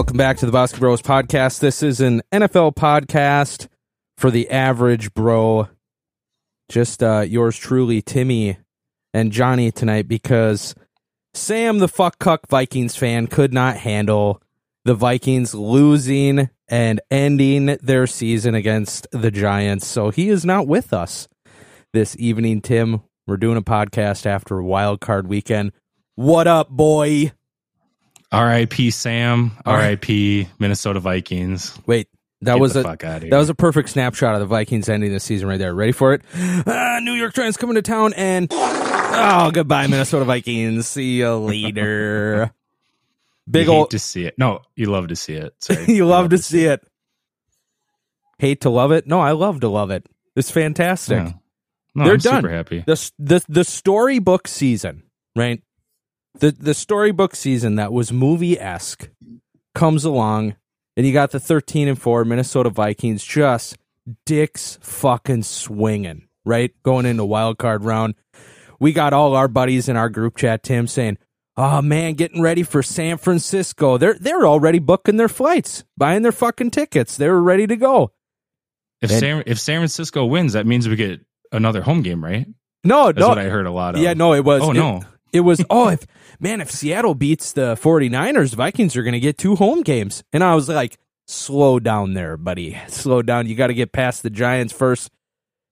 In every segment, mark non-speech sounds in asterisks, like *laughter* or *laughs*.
Welcome back to the Bosque Bros podcast. This is an NFL podcast for the average bro. Just uh, yours truly, Timmy and Johnny tonight because Sam, the fuck cuck Vikings fan, could not handle the Vikings losing and ending their season against the Giants. So he is not with us this evening, Tim. We're doing a podcast after wild card weekend. What up, boy? R.I.P. Sam. R.I.P. Minnesota Vikings. Wait, that Get was a that was a perfect snapshot of the Vikings ending the season right there. Ready for it? Ah, New York Giants coming to town, and oh, goodbye, Minnesota Vikings. See you later. *laughs* Big you hate old, to see it. No, you love to see it. Sorry. *laughs* you love to see it. Hate to love it? No, I love to love it. It's fantastic. Yeah. No, They're I'm done. super happy. the the the storybook season, right? The the storybook season that was movie esque comes along, and you got the thirteen and four Minnesota Vikings just dicks fucking swinging, right? Going into wild card round, we got all our buddies in our group chat, Tim, saying, "Oh man, getting ready for San Francisco. They're they're already booking their flights, buying their fucking tickets. They're ready to go." If And- San if San Francisco wins, that means we get another home game, right? No, That's no, what I heard a lot of. Yeah, no, it was. Oh it- no. It was, oh, if, man, if Seattle beats the 49ers, Vikings are going to get two home games. And I was like, slow down there, buddy. Slow down. You got to get past the Giants first.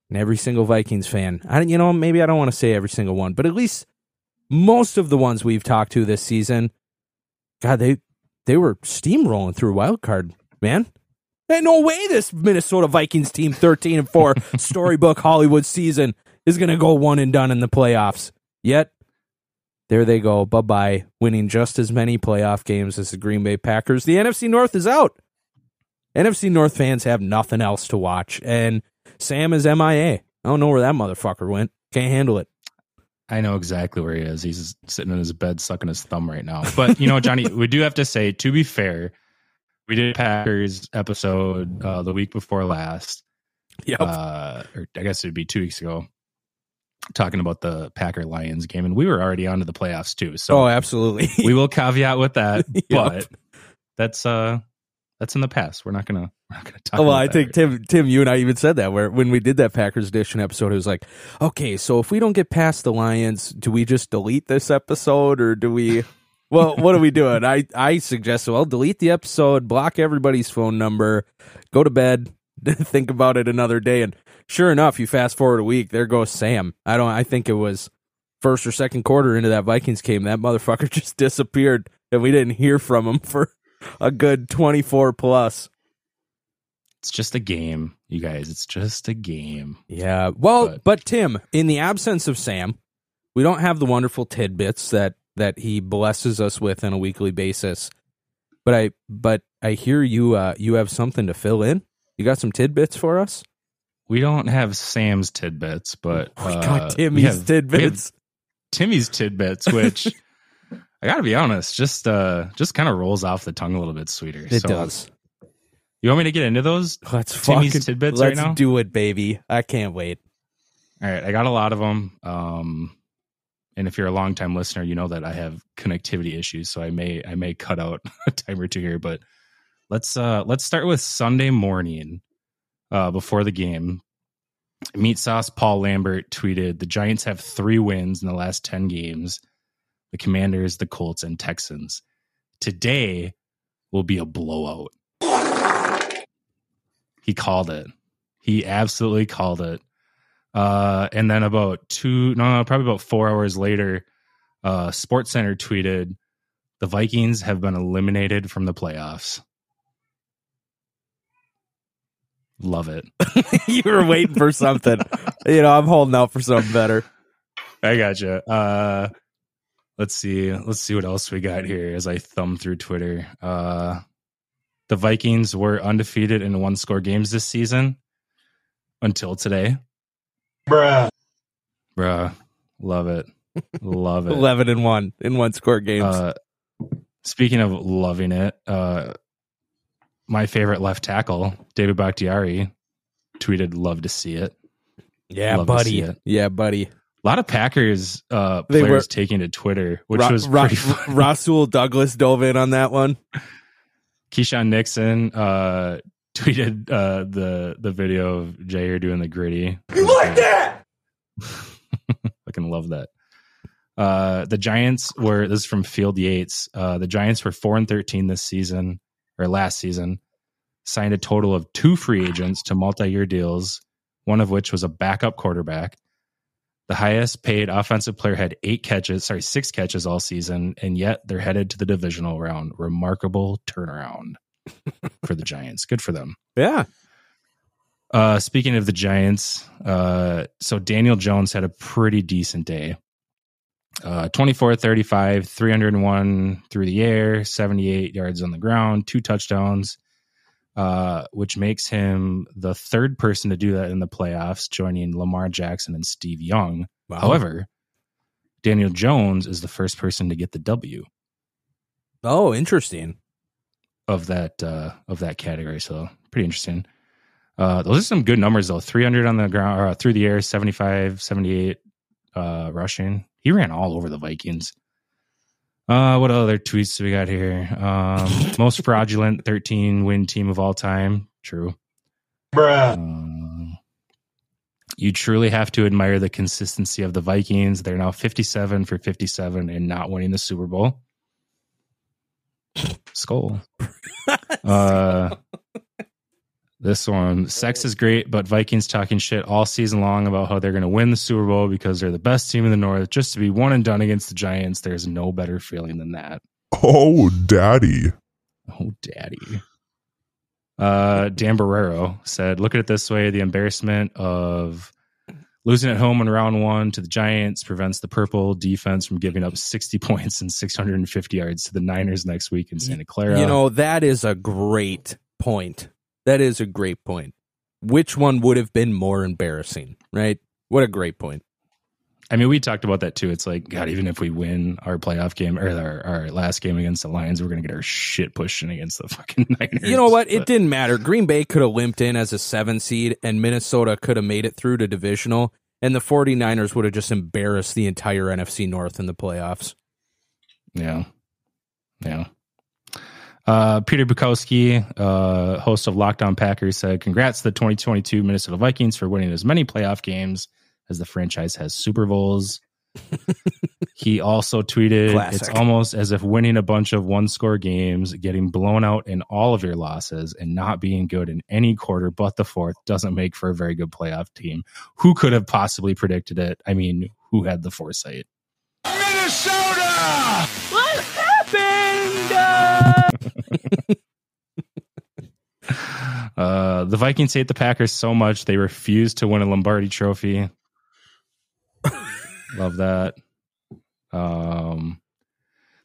And every single Vikings fan, I, you know, maybe I don't want to say every single one, but at least most of the ones we've talked to this season, God, they they were steamrolling through wild card, man. Ain't no way this Minnesota Vikings team, thirteen and four, *laughs* storybook Hollywood season is going to go one and done in the playoffs. Yet there they go, bye bye, winning just as many playoff games as the Green Bay Packers. The NFC North is out. NFC North fans have nothing else to watch, and Sam is MIA. I don't know where that motherfucker went. Can't handle it. I know exactly where he is. He's sitting in his bed sucking his thumb right now. But you know, Johnny, we do have to say, to be fair, we did a Packers episode uh, the week before last. Yep. uh, or I guess it'd be two weeks ago, talking about the Packer Lions game, and we were already on to the playoffs too. So oh, absolutely. *laughs* we will caveat with that, *laughs* Yep. but that's uh that's in the past. We're not gonna we're not gonna talk. Well, I think right Tim, Tim, you and I even said that where when we did that Packers edition episode, it was like, okay, so if we don't get past the Lions, do we just delete this episode or do we? *laughs* Well, what are we doing? I I suggest well, delete the episode, block everybody's phone number, go to bed, *laughs* think about it another day, and sure enough, you fast forward a week, there goes Sam. I don't. I think it was first or second quarter into that Vikings game, that motherfucker *laughs* just disappeared, and we didn't hear from him for a good twenty four plus. It's just a game, you guys. It's just a game. Yeah. Well, but, But- Tim, in the absence of Sam, we don't have the wonderful tidbits that that he blesses us with on a weekly basis. But I but I hear you uh you have something to fill in. You got some tidbits for us? We don't have Sam's tidbits, but *laughs* we uh, got we Timmy's we have tidbits. Timmy's tidbits, which *laughs* I gotta be honest, just uh just kind of rolls off the tongue a little bit sweeter. It So, does. You want me to get into those? Let's Timmy's fucking tidbits let's now? do it, baby. I can't wait. All right, I got a lot of them. Um, and if you're a long time listener, you know that I have connectivity issues, so I may I may cut out *laughs* a time or two here. But let's uh let's start with Sunday morning, uh, before the game. Meat Sauce Paul Lambert tweeted: "The Giants have three wins in the last ten games. The Commanders, the Colts, and Texans. Today will be a blowout." He called it. He absolutely called it. Uh, and then about two, no, no, probably about four hours later, uh, tweeted, "The Vikings have been eliminated from the playoffs." Love it. *laughs* you were waiting for something. *laughs* you know, I'm holding out for something better. I gotcha. Uh, let's see. Let's see what else we got here as I thumb through Twitter. Uh, the Vikings were undefeated in one score games this season until today. Bruh. Bruh. Love it. Love *laughs* it. 11 and 1 in one score games. Uh, speaking of loving it, uh, my favorite left tackle, David Bakhtiari, tweeted, "Love to see it." yeah, love buddy. it. Yeah, buddy. A lot of Packers uh, They players were- taking to Twitter, which Ra- was Ra- pretty fun. Rasul Douglas dove in on that one. *laughs* Keisean Nixon uh, tweeted uh, the the video of Jaire doing the gritty. You like that? *laughs* Fucking love that. Uh, the Giants were this is from Field Yates. Uh, the Giants were four and thirteen this season or last season. Signed a total of two free agents to multi-year deals, one of which was a backup quarterback. The highest paid offensive player had eight catches, sorry, six catches all season, and yet they're headed to the divisional round. Remarkable turnaround *laughs* for the Giants. Good for them. Yeah. Uh, speaking of the Giants, uh, so Daniel Jones had a pretty decent day. Uh, 24 35, 301 through the air, 78 yards on the ground, two touchdowns, uh, which makes him the third person to do that in the playoffs, joining Lamar Jackson and Steve Young. Wow. However, Daniel Jones is the first person to get the W oh, interesting. of that uh, of that category. So pretty interesting. Uh, those are some good numbers though. 300 on the ground, or through the air, 75, 78 uh, rushing. He ran all over the Vikings. Uh, what other tweets do we got here? Um, *laughs* most fraudulent 13 win team of all time. True. Bruh. Um, you truly have to admire the consistency of the Vikings. They're now 57 for 57 and not winning the Super Bowl. Skull. *laughs* Uh, this one, sex is great, but Vikings talking shit all season long about how they're going to win the Super Bowl because they're the best team in the North. Just to be one and done against the Giants, there's no better feeling than that. Oh, daddy. Oh, daddy. Uh, Dan Barreiro said, look at it this way the embarrassment of losing at home in round one to the Giants prevents the purple defense from giving up 60 *laughs* points and 650 yards to the Niners next week in Santa Clara. You know, that is a great point. That is a great point. Which one would have been more embarrassing, right? What a great point. I mean, we talked about that too. It's like, God, even if we win our playoff game or our, our last game against the Lions, we're going to get our shit pushed in against the fucking *laughs* Niners. You know what? It didn't matter. Green Bay could have limped in as a seven seed, and Minnesota could have made it through to divisional, and the 49ers would have just embarrassed the entire NFC North in the playoffs. Yeah. Yeah. Uh, Peter Bukowski, uh, host of Lockdown Packers, said, Congrats to the 2022 Minnesota Vikings for winning as many playoff games as the franchise has Super Bowls. *laughs* he also tweeted, Classic. It's almost as if winning a bunch of one score games, getting blown out in all of your losses, and not being good in any quarter but the fourth doesn't make for a very good playoff team. Who could have possibly predicted it? I mean, who had the foresight? Minnesota! What happened? *laughs* Uh, the Vikings hate the Packers so much they refuse to win a Lombardi trophy. Love that. Um,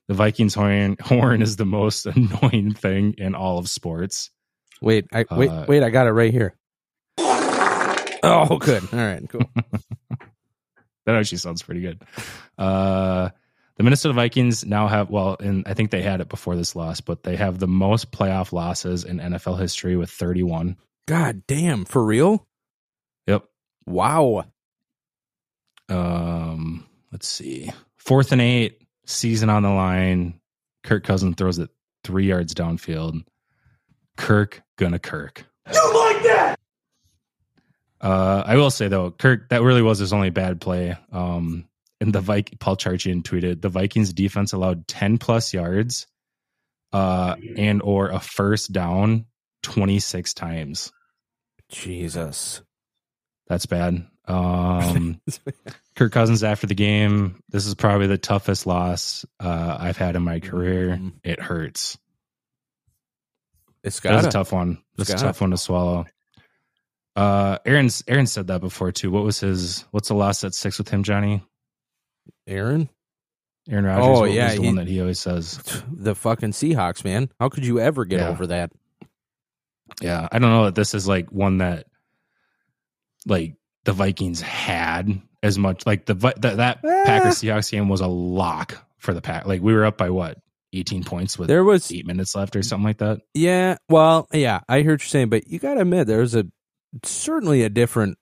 the Vikings horn, horn is the most *laughs* annoying thing in all of sports. wait, I, wait, Uh, wait! I got it right here. Oh, good. All right, cool. *laughs* That actually sounds pretty good. Uh, the Minnesota Vikings now have, well, and I think they had it before this loss, but they have the most playoff losses in NFL history with 31. God damn, for real? Yep. Wow. Um, let's see. Fourth and eight, season on the line. Kirk Cousin throws it three yards downfield. Kirk gonna Kirk. You like that? Uh, I will say though, Kirk, that really was his only bad play. Um, and the Viking Paul Charchian tweeted the Vikings defense allowed 10 plus yards, uh, and or a first down 26 times. Jesus. That's bad. Um, *laughs* Kirk Cousins after the game. This is probably the toughest loss uh, I've had in my career. Mhm. It hurts. It's got a tough one. That's a tough one to swallow. Uh, Aaron's Aaron said that before too. What was his? What's the loss that sticks with him, Johnny? Aaron, Aaron Rodgers. Oh, yeah, the he- one that he always says. the fucking Seahawks, man. How could you ever get Yeah. over that? Yeah, I don't know that this is like one that like the Vikings had as much like the that, that Eh. Packers Seahawks game was a lock for the pack. Like we were up by what eighteen points with There was eight minutes left or something like that. Yeah, well, yeah, I hear what you're saying, but you got to admit there's a certainly a different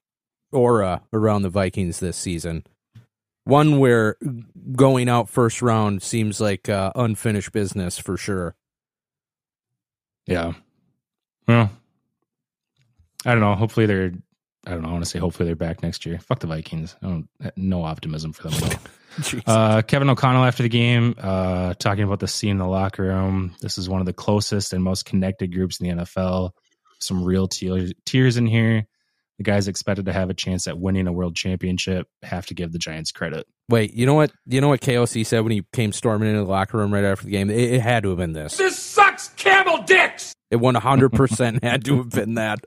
aura around the Vikings this season. One where going out first round seems like uh, unfinished business for sure. Yeah. Well, I don't know. Hopefully they're. I don't know. I want to say hopefully they're back next year. Fuck the Vikings. I don't. No optimism for them at all. *laughs* Uh, Kevin O'Connell after the game, uh, talking about the scene in the locker room. This is one of the closest and most connected groups in the NFL. Some real tears, tears in here. The guys expected to have a chance at winning a world championship. Have to give the Giants credit. Wait, you know what? You know what KOC said when he came storming into the locker room right after the game? It, it had to have been this. This sucks camel dicks! It 100% had to have been that.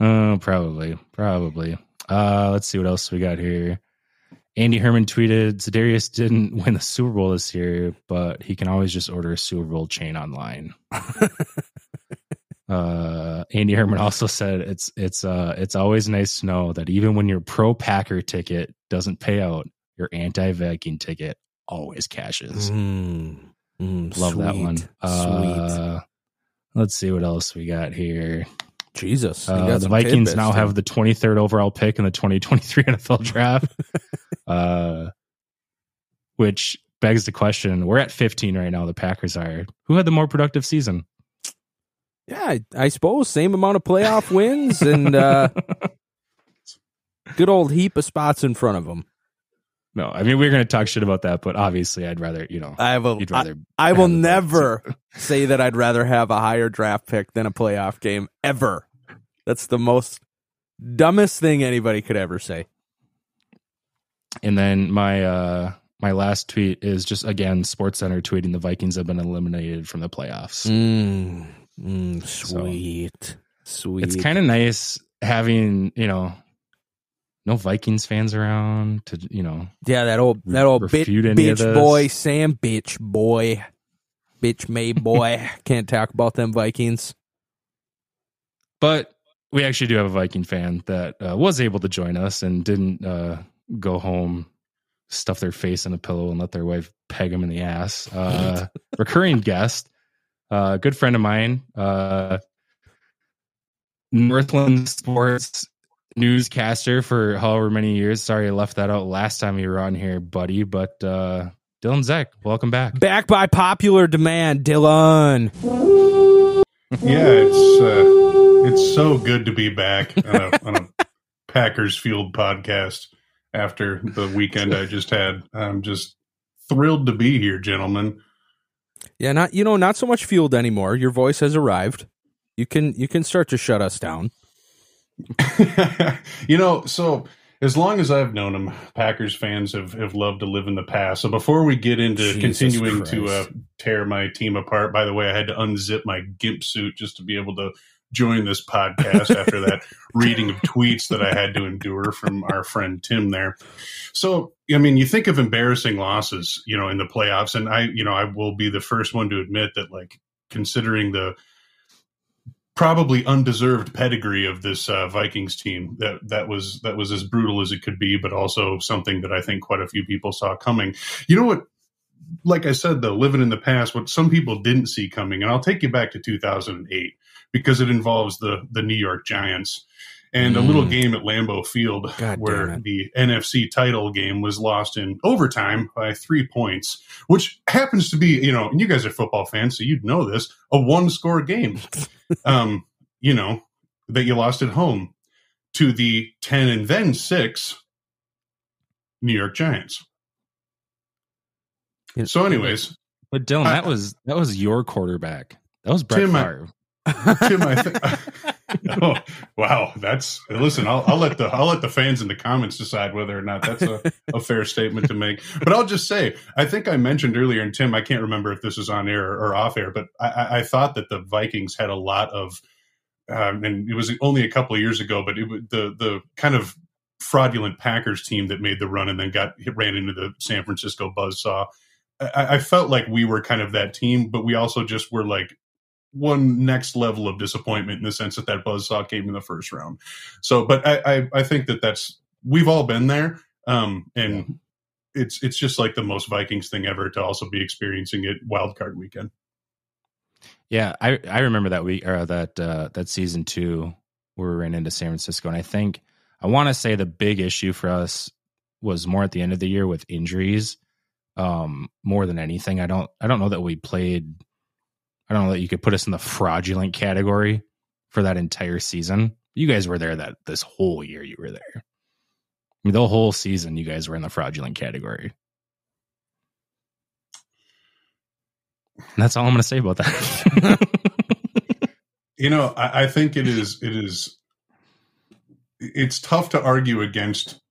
Uh, *sighs* probably, probably. Uh, let's see what else we got here. Andy Herman tweeted, Za'Darius didn't *laughs* win the Super Bowl this year, but he can always just order a Super Bowl chain online. *laughs* uh, Andy Herman *laughs* also said it's it's uh it's always nice to know that even when your pro Packer ticket doesn't pay out, your anti Viking ticket always cashes. Mm, mm, Love that sweet, one. Sweet. Uh, let's see what else we got here. Jesus. Uh, got the Vikings now too. have the 23rd overall pick in the 2023 *laughs* NFL *laughs* draft, uh, which begs the question: We're at 15 right now. The Packers are. Who had the more productive season? Yeah, I, I suppose same amount of playoff wins and uh, *laughs* good old heap of spots in front of them. no, I mean we're going to talk shit about that, but obviously I'd rather you know I will. a. you'd I, rather. I will never say that I'd rather have a higher draft pick than a playoff game ever. That's the most dumbest thing anybody could ever say. And then my uh my last tweet is just again Sports Center tweeting the Vikings have been eliminated from the playoffs. Mm, mm, sweet, sweet. it's kind of nice having you know no Vikings fans around to you know yeah. That old that old bit, refute any of bitch boy Sam bitch boy, bitch May *laughs* boy. Can't talk about them Vikings. but we actually do have a Viking fan that uh, was able to join us and didn't uh, go home stuff their face in a pillow and let their wife peg them in the ass *laughs* uh, recurring guest uh, good friend of mine uh, Northland Sports newscaster for however many years. Sorry, I left that out last time you were on here, buddy. But uh, Dylan Zek, welcome back. Back by popular demand, Dylan. Yeah, it's uh, it's so good to be back on a, on a Packers Field podcast after the weekend I just had. I'm just thrilled to be here, gentlemen. Yeah, not you know, not so much fueled anymore. Your voice has arrived. You can you can start to shut us down. *laughs* you know, so as long as I've known them, Packers fans have, have loved to live in the past. So before we get into Jesus continuing to uh, tear my team apart, by the way, I had to unzip my gimp suit just to be able to join this podcast after that *laughs* reading of tweets that I had to endure from our friend Tim there. So, I mean, you think of embarrassing losses, you know, in the playoffs, and I, you know, I will be the first one to admit that, like, considering the probably undeserved pedigree of this uh, Vikings team, that that was that was as brutal as it could be, but also something that I think quite a few people saw coming. You know what? Like I said, though, living in the past, what some people didn't see coming, and I'll take you back to 2008 because it involves the the New York Giants and a little Mm. game at Lambeau Field God where the NFC title game was lost in overtime by three points, which happens to be, you know, and you guys are football fans, so you'd know this, a one score game. *laughs* um, you know, that you lost at home to the 10 and then 6 New York Giants. So anyways, But Dylan, I- that was that was your quarterback. That was Brett Tim, Favre. Tim, I think. *laughs* oh, wow, that's listen. I'll, I'll let the I'll let the fans in the comments decide whether or not that's a, a fair statement to make. But I'll just say, I think I mentioned earlier, and Tim, I can't remember if this is on air or off air, but I, I- thought that the Vikings had a lot of, um, and it was only a couple of years ago, but it the the kind of fraudulent Packers team that made the run and then got ran into the San Francisco buzzsaw. I, I felt like we were kind of that team, but we also just were like one next level of disappointment in the sense that that buzzsaw came in the first round. So, but I I, I think that that's we've all been there, um, and yeah. it's it's just like the most Vikings thing ever to also be experiencing it wild card weekend. Yeah, I I remember that week or that uh, that season two where we ran into San Francisco, and I think I want to say the big issue for us was more at the end of the year with injuries um, more than anything. I don't I don't know that we played. I don't know that you could put us in the fraudulent category for that entire season. You guys were there that this whole year. You were there. I mean, the whole season, you guys were in the fraudulent category. And that's all I'm going to say about that. *laughs* you know, I, I think it is. It is. It's tough to argue against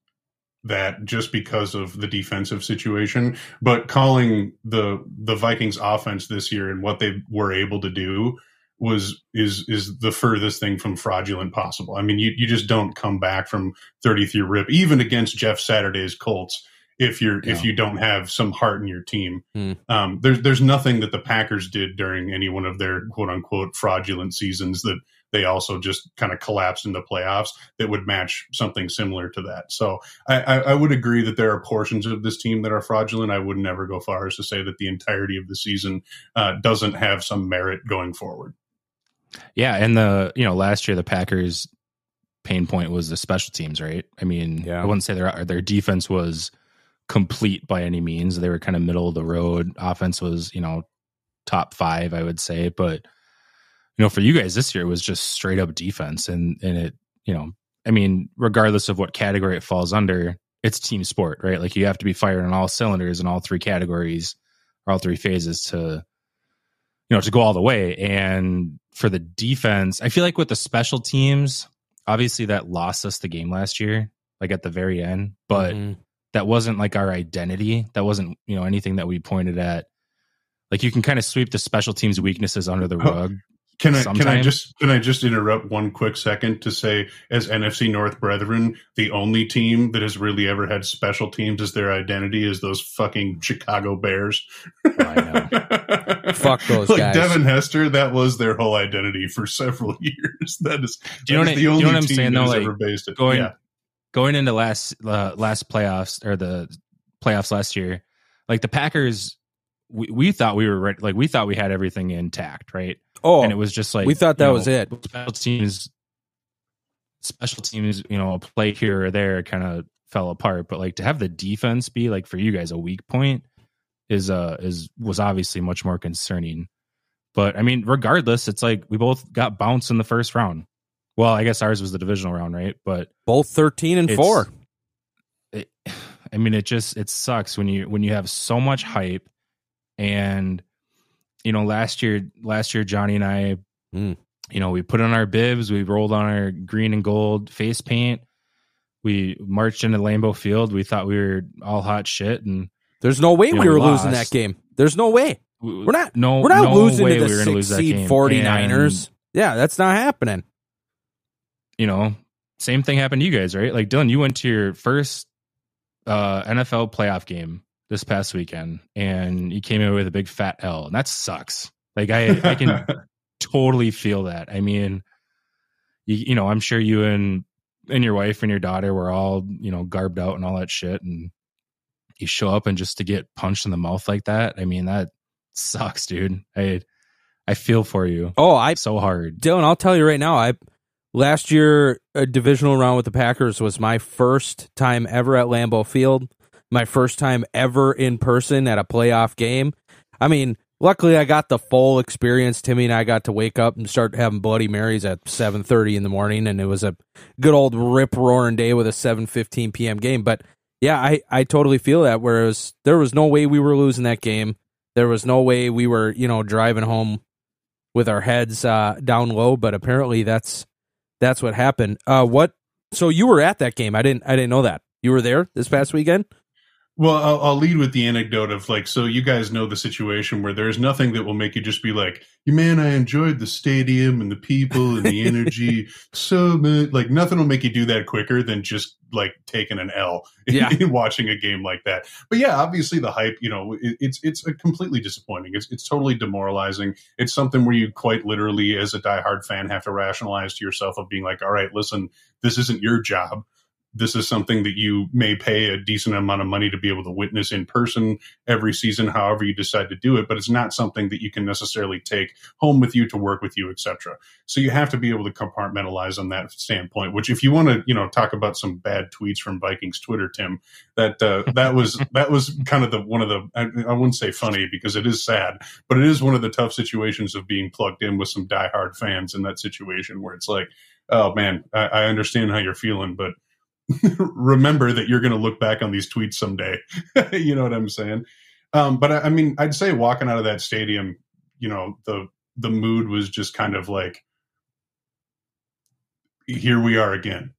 that just because of the defensive situation, but calling the the Vikings offense this year and what they were able to do was is is the furthest thing from fraudulent possible. I mean, you you just don't come back from 33 rip even against Jeff Saturday's Colts if you're yeah. if you don't have some heart in your team. Hmm. Um, there's there's nothing that the Packers did during any one of their quote unquote fraudulent seasons that they also just kind of collapsed in the playoffs that would match something similar to that. So I, I, I, would agree that there are portions of this team that are fraudulent. I would never go far as to say that the entirety of the season uh, doesn't have some merit going forward. Yeah, and the you know last year the Packers pain point was the special teams, right? I mean, yeah. I wouldn't say their their defense was complete by any means. They were kind of middle of the road. Offense was you know top five, I would say, but you know, for you guys this year, it was just straight up defense. And, and it, you know, I mean, regardless of what category it falls under, it's team sport, right? Like you have to be fired on all cylinders in all three categories or all three phases to, you know, to go all the way. And for the defense, I feel like with the special teams, obviously that lost us the game last year, like at the very end, but mm-hmm. that wasn't like our identity. That wasn't, you know, anything that we pointed at. Like you can kind of sweep the special teams weaknesses under the rug can I can I just can I just interrupt one quick second to say, as NFC North brethren, the only team that has really ever had special teams as their identity is those fucking Chicago Bears. *laughs* Fuck those like guys. Devin Hester, that was their whole identity for *laughs* several years. That is, do you know, what, the only you know what I'm saying? Though, like, based it. Going yeah. going into last uh, last playoffs or the playoffs last year, like the Packers, we, we thought we were ready, like we thought we had everything intact, right? Oh, and it was just like we thought that know, was it. Special teams, special teams, you know, a play here or there kind of fell apart. But like to have the defense be like for you guys a weak point is uh is was obviously much more concerning. But I mean, regardless, it's like we both got bounced in the first round. Well, I guess ours was the divisional round, right? But both thirteen and four. It, *sighs* I mean, it just it sucks when you when you have so much hype and you know, last year, last year, Johnny and I, mm. you know, we put on our bibs, we rolled on our green and gold face paint, we marched into Lambeau Field. We thought we were all hot shit, and there's no way we know, were we losing that game. There's no way. We're not. No, we're not no losing to the we six seed 49ers. And, yeah, that's not happening. You know, same thing happened to you guys, right? Like Dylan, you went to your first uh, NFL playoff game this past weekend and he came in with a big fat L and that sucks. Like I, I can *laughs* totally feel that. I mean, you, you know, I'm sure you and, and your wife and your daughter were all, you know, garbed out and all that shit. And you show up and just to get punched in the mouth like that. I mean, that sucks, dude. I, I feel for you. Oh, I so hard. Dylan, I'll tell you right now, I last year a divisional round with the Packers was my first time ever at Lambeau Field my first time ever in person at a playoff game. I mean, luckily I got the full experience. Timmy and I got to wake up and start having Bloody Marys at 7:30 in the morning and it was a good old rip roaring day with a 7:15 p.m. game, but yeah, I I totally feel that whereas there was no way we were losing that game. There was no way we were, you know, driving home with our heads uh, down low, but apparently that's that's what happened. Uh, what so you were at that game. I didn't I didn't know that. You were there this past weekend? Well, I'll, I'll lead with the anecdote of like, so you guys know the situation where there's nothing that will make you just be like, "You man, I enjoyed the stadium and the people and the energy *laughs* so much." Like, nothing will make you do that quicker than just like taking an L in, Yeah. in watching a game like that. But yeah, obviously the hype, you know, it, it's it's a completely disappointing. It's it's totally demoralizing. It's something where you quite literally, as a diehard fan, have to rationalize to yourself of being like, "All right, listen, this isn't your job." This is something that you may pay a decent amount of money to be able to witness in person every season however you decide to do it but it's not something that you can necessarily take home with you to work with you etc so you have to be able to compartmentalize on that standpoint which if you want to you know talk about some bad tweets from vikings twitter tim that uh, *laughs* that was that was kind of the one of the I, I wouldn't say funny because it is sad but it is one of the tough situations of being plugged in with some diehard fans in that situation where it's like oh man i, I understand how you're feeling but *laughs* remember that you're going to look back on these tweets someday. *laughs* you know what I'm saying? Um, but I, I mean, I'd say walking out of that stadium, you know, the the mood was just kind of like, here we are again.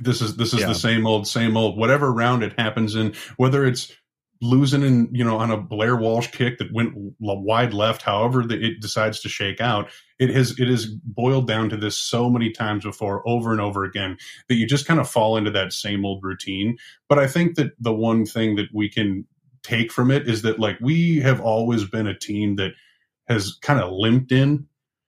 This is this is Yeah. the same old, same old. Whatever round it happens in, whether it's losing in you know on a Blair Walsh kick that went wide left, however that it decides to shake out, it has it has boiled down to this so many times before, over and over again, that you just kind of fall into that same old routine. But I think that the one thing that we can take from it is that like we have always been a team that has kind of limped in.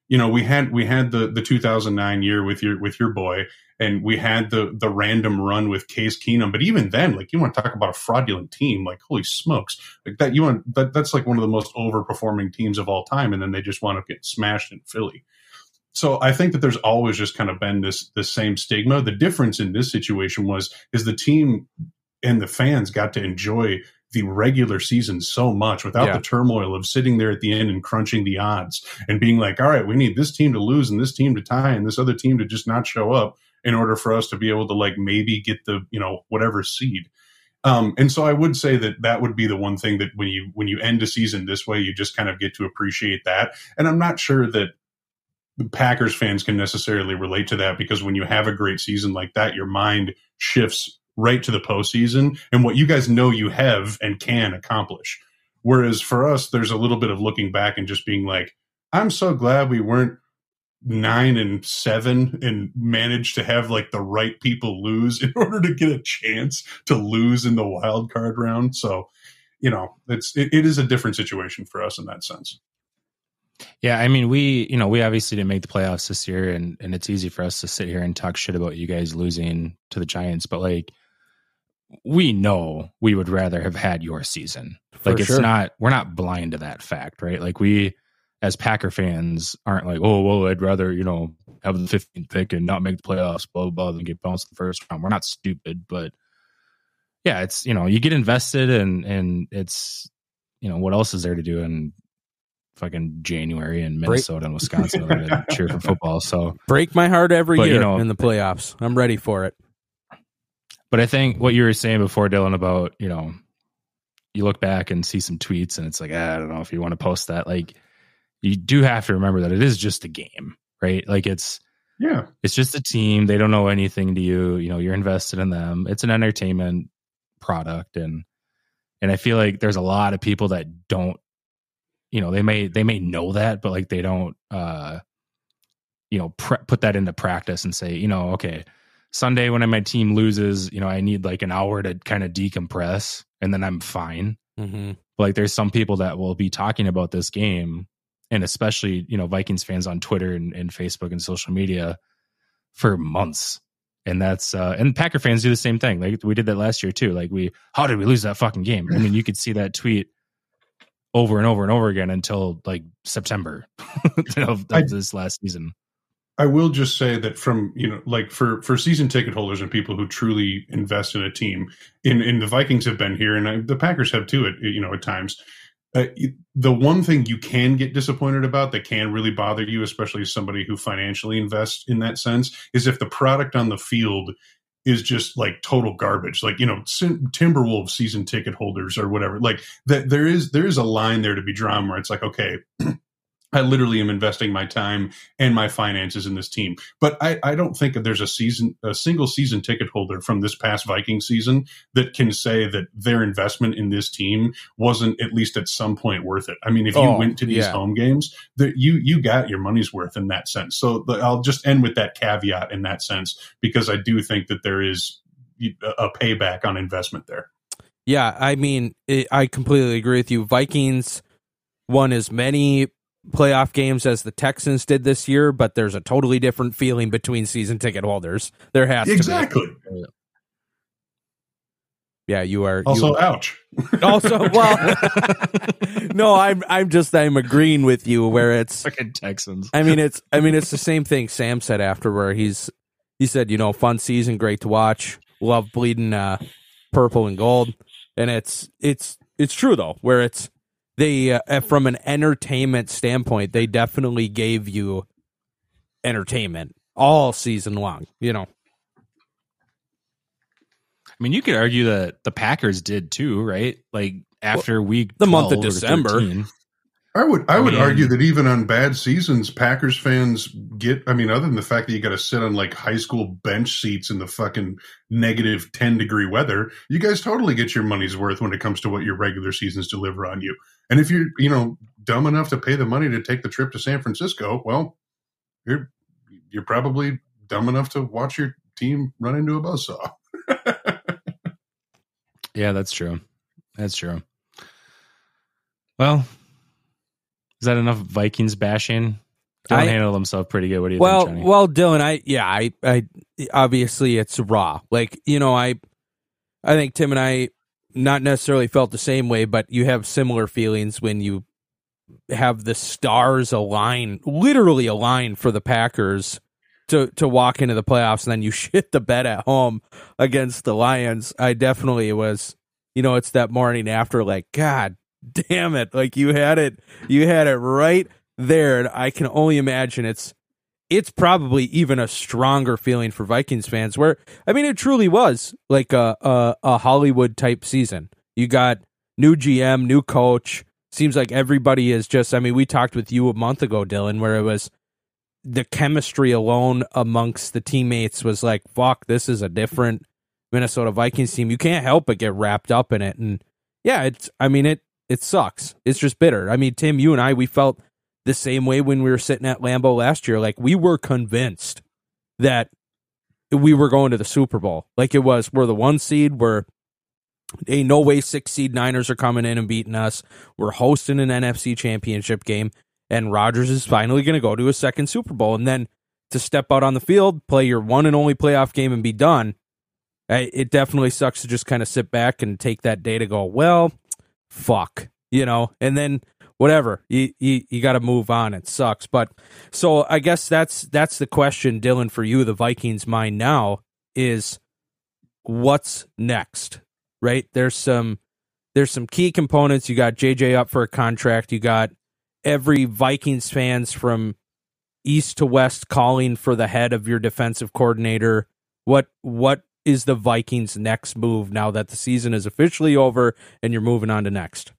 You know, we had we had the the 2009 year with your with your boy, and we had the the random run with Case Keenum. But even then, like you want to talk about a fraudulent team, like holy smokes, like that you want that that's like one of the most overperforming teams of all time, and then they just want to get smashed in Philly. So I think that there's always just kind of been this this same stigma. The difference in this situation was is the team and the fans got to enjoy the regular season so much without Yeah. the turmoil of sitting there at the end and crunching the odds and being like, all right, we need this team to lose and this team to tie and this other team to just not show up in order for us to be able to like maybe get the, you know, whatever seed. Um, and so I would say that that would be the one thing that when you when you end a season this way, you just kind of get to appreciate that. And I'm not sure that the Packers fans can necessarily relate to that because when you have a great season like that, your mind shifts right to the postseason and what you guys know you have and can accomplish. Whereas for us, there's a little bit of looking back and just being like, I'm so glad we weren't nine and seven and manage to have like the right people lose *laughs* in order to get a chance to lose in the wild card round. So, you know, it's it, it is a different situation for us in that sense. Yeah, I mean, we you know we obviously didn't make the playoffs this year, and and it's easy for us to sit here and talk shit about you guys losing to the Giants, but like we know we would rather have had your season. For like it's sure. not we're not blind to that fact, right? Like we as Packer fans aren't like, oh well, I'd rather you know have the 15th pick and not make the playoffs, blah blah, blah than get bounced in the first round. We're not stupid, but yeah, it's you know you get invested and and it's you know what else is there to do in fucking January in Break- Minnesota and Wisconsin other than cheer for *laughs* football. So, Break my heart every But, you year know- in the playoffs. I'm ready for it. but I think what you were saying before, Dylan, about you know you look back and see some tweets and it's like ah, I don't know if you want to post that. Like you do have to remember that it is just a game, right? Like it's Yeah. it's just a team. They don't know anything to you. You know, you're invested in them. It's an entertainment product, and and I feel like there's a lot of people that don't. You know, they may they may know that, but like they don't. uh You know, pre- put that into practice and say, you know, okay, Sunday when my team loses, you know, I need like an hour to kind of decompress, and then I'm fine Mm-hmm. like there's some people that will be talking about this game and especially you know vikings fans on twitter and, and facebook and social media for months. And that's uh and packer fans do the same thing. Like we did that last year too. Like we how did we lose that fucking game? I mean you could see that tweet over and over and over again until like september *laughs* of, of I- this last season. I will just say that from you know, like for for season ticket holders and people who truly invest in a team, in in the Vikings have been here, and I, the Packers have too. At you know, at times, uh, the one thing you can get disappointed about that can really bother you, especially as somebody who financially invests in that sense, is if the product on the field is just like total garbage. Like you know, Timberwolves season ticket holders or whatever. Like that, there is there is a line there to be drawn where it's like, okay. *clears throat* I literally am investing my time and my finances in this team. But I, I don't think that there's a season, a single season ticket holder from this past Viking season that can say that their investment in this team wasn't at least at some point worth it. I mean, if you Oh, went to these yeah. home games, that you you got your money's worth in that sense. So the, I'll just end with that caveat in that sense because I do think that there is a a payback on investment there. Yeah, I mean, it, I completely agree with you. Vikings won as many playoff games as the Texans did this year, but there's a totally different feeling between season ticket holders. There has to Exactly. be. Yeah, you are. Also, you, *laughs* ouch. also, well, *laughs* no, I'm, I'm just, I'm agreeing with you where it's, Fucking Texans. I mean, it's, I mean, it's the same thing Sam said after where he's, he said, you know, fun season, great to watch, love bleeding, uh, purple and gold, and it's, it's, it's true though, where it's, they, uh, from an entertainment standpoint, they definitely gave you entertainment all season long, you know. I mean, you could argue that the Packers did too, right? Like after week the month of December. 13. I would I would mean- argue that even on bad seasons, Packers fans get. I mean, other than the fact that you got to sit on like high school bench seats in the fucking negative ten degree weather, you guys totally get your money's worth when it comes to what your regular seasons deliver on you. And if you're you know dumb enough to pay the money to take the trip to San Francisco, well, you're you're probably dumb enough to watch your team run into a buzzsaw. *laughs* Yeah, that's true. That's true. Well, is that enough Vikings bashing? Dylan I- handled himself pretty good. What do you well, think, Johnny? well, Dylan, I yeah, I, I obviously it's raw. Like you know, I, I think Tim and I not necessarily felt the same way, but you have similar feelings when you have the stars align, literally align for the Packers to to walk into the playoffs, and then you *laughs* shit the bed at home against the Lions. I definitely was, you know, it's that morning after, like, God damn it, like you had it, you had it right there. And I can only imagine it's it's probably even a stronger feeling for Vikings fans. Where I mean, it truly was like a a, a Hollywood type season. You got new GM, new coach. Seems like everybody is just. I mean, we talked with you a month ago, Dylan, where it was the chemistry alone amongst the teammates was like, fuck, this is a different Minnesota Vikings team. You can't help but get wrapped up in it. And yeah, it's. I mean, it it sucks. It's just bitter. I mean, Tim, you and I, we felt the same way when we were sitting at Lambeau last year. Like we were convinced that we were going to the Super Bowl. Like it was, we're the one seed. We're ain't no way six seed Niners are coming in and beating us. We're hosting an NFC championship game, and Rodgers is finally going to go to a second Super Bowl. And then to step out on the field, play your one and only playoff game, and be done. It definitely sucks to just kind of sit back and take that day to go, well, fuck, you know, and then whatever you you, you got to move on. It sucks, but so I guess that's that's the question, Dylan, for you. The Vikings' mind now is what's next, right? There's some there's some key components. You got JJ up for a contract. You got every Vikings fans from east to west calling for the head of your defensive coordinator. What what is the Vikings' next move now that the season is officially over and you're moving on to next?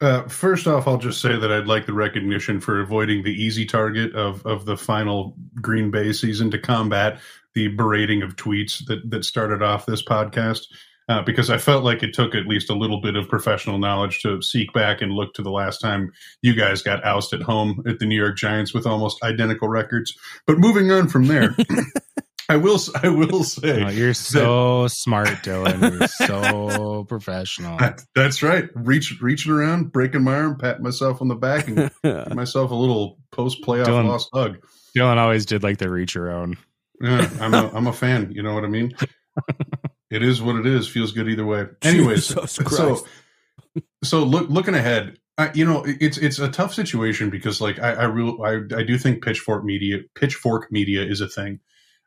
Uh, first off, I'll just say that I'd like the recognition for avoiding the easy target of, of the final Green Bay season to combat the berating of tweets that, that started off this podcast. Uh, because I felt like it took at least a little bit of professional knowledge to seek back and look to the last time you guys got ousted at home at the New York Giants with almost identical records. But moving on from there, *laughs* I will I will say Oh, you're so smart, Dylan. You're so professional. *laughs* that- that's right. Reach reaching around, breaking my arm, patting myself on the back, and *laughs* give myself a little post playoff Dylan- loss hug. Dylan always did like the reach around. Yeah, I'm a I'm a fan. You know what I mean? *laughs* it is what it is. Feels good either way. Anyways, so so look looking ahead. I, you know, it's it's a tough situation because like I I real I, I do think pitchfork media pitchfork media is a thing,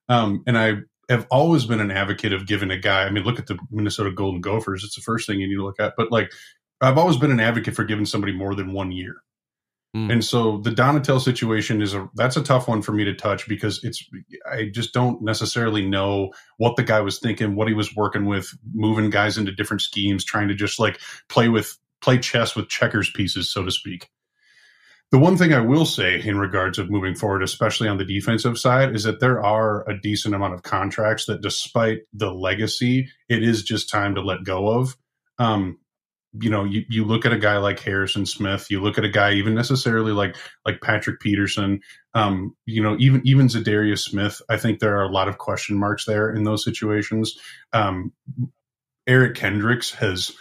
um, and I have always been an advocate of giving a guy. I mean, look at the Minnesota Golden Gophers. It's the first thing you need to look at. But like, I've always been an advocate for giving somebody more than one year. Mm. And so the Donatell situation is a that's a tough one for me to touch because it's I just don't necessarily know what the guy was thinking, what he was working with, moving guys into different schemes, trying to just like play with play chess with checkers pieces, so to speak. The one thing I will say in regards of moving forward, especially on the defensive side, is that there are a decent amount of contracts that, despite the legacy, it is just time to let go of. Um, you know, you, you look at a guy like Harrison Smith, you look at a guy even necessarily like like Patrick Peterson, um, you know, even even Za'Darius Smith. I think there are a lot of question marks there in those situations. Um, Eric Kendricks has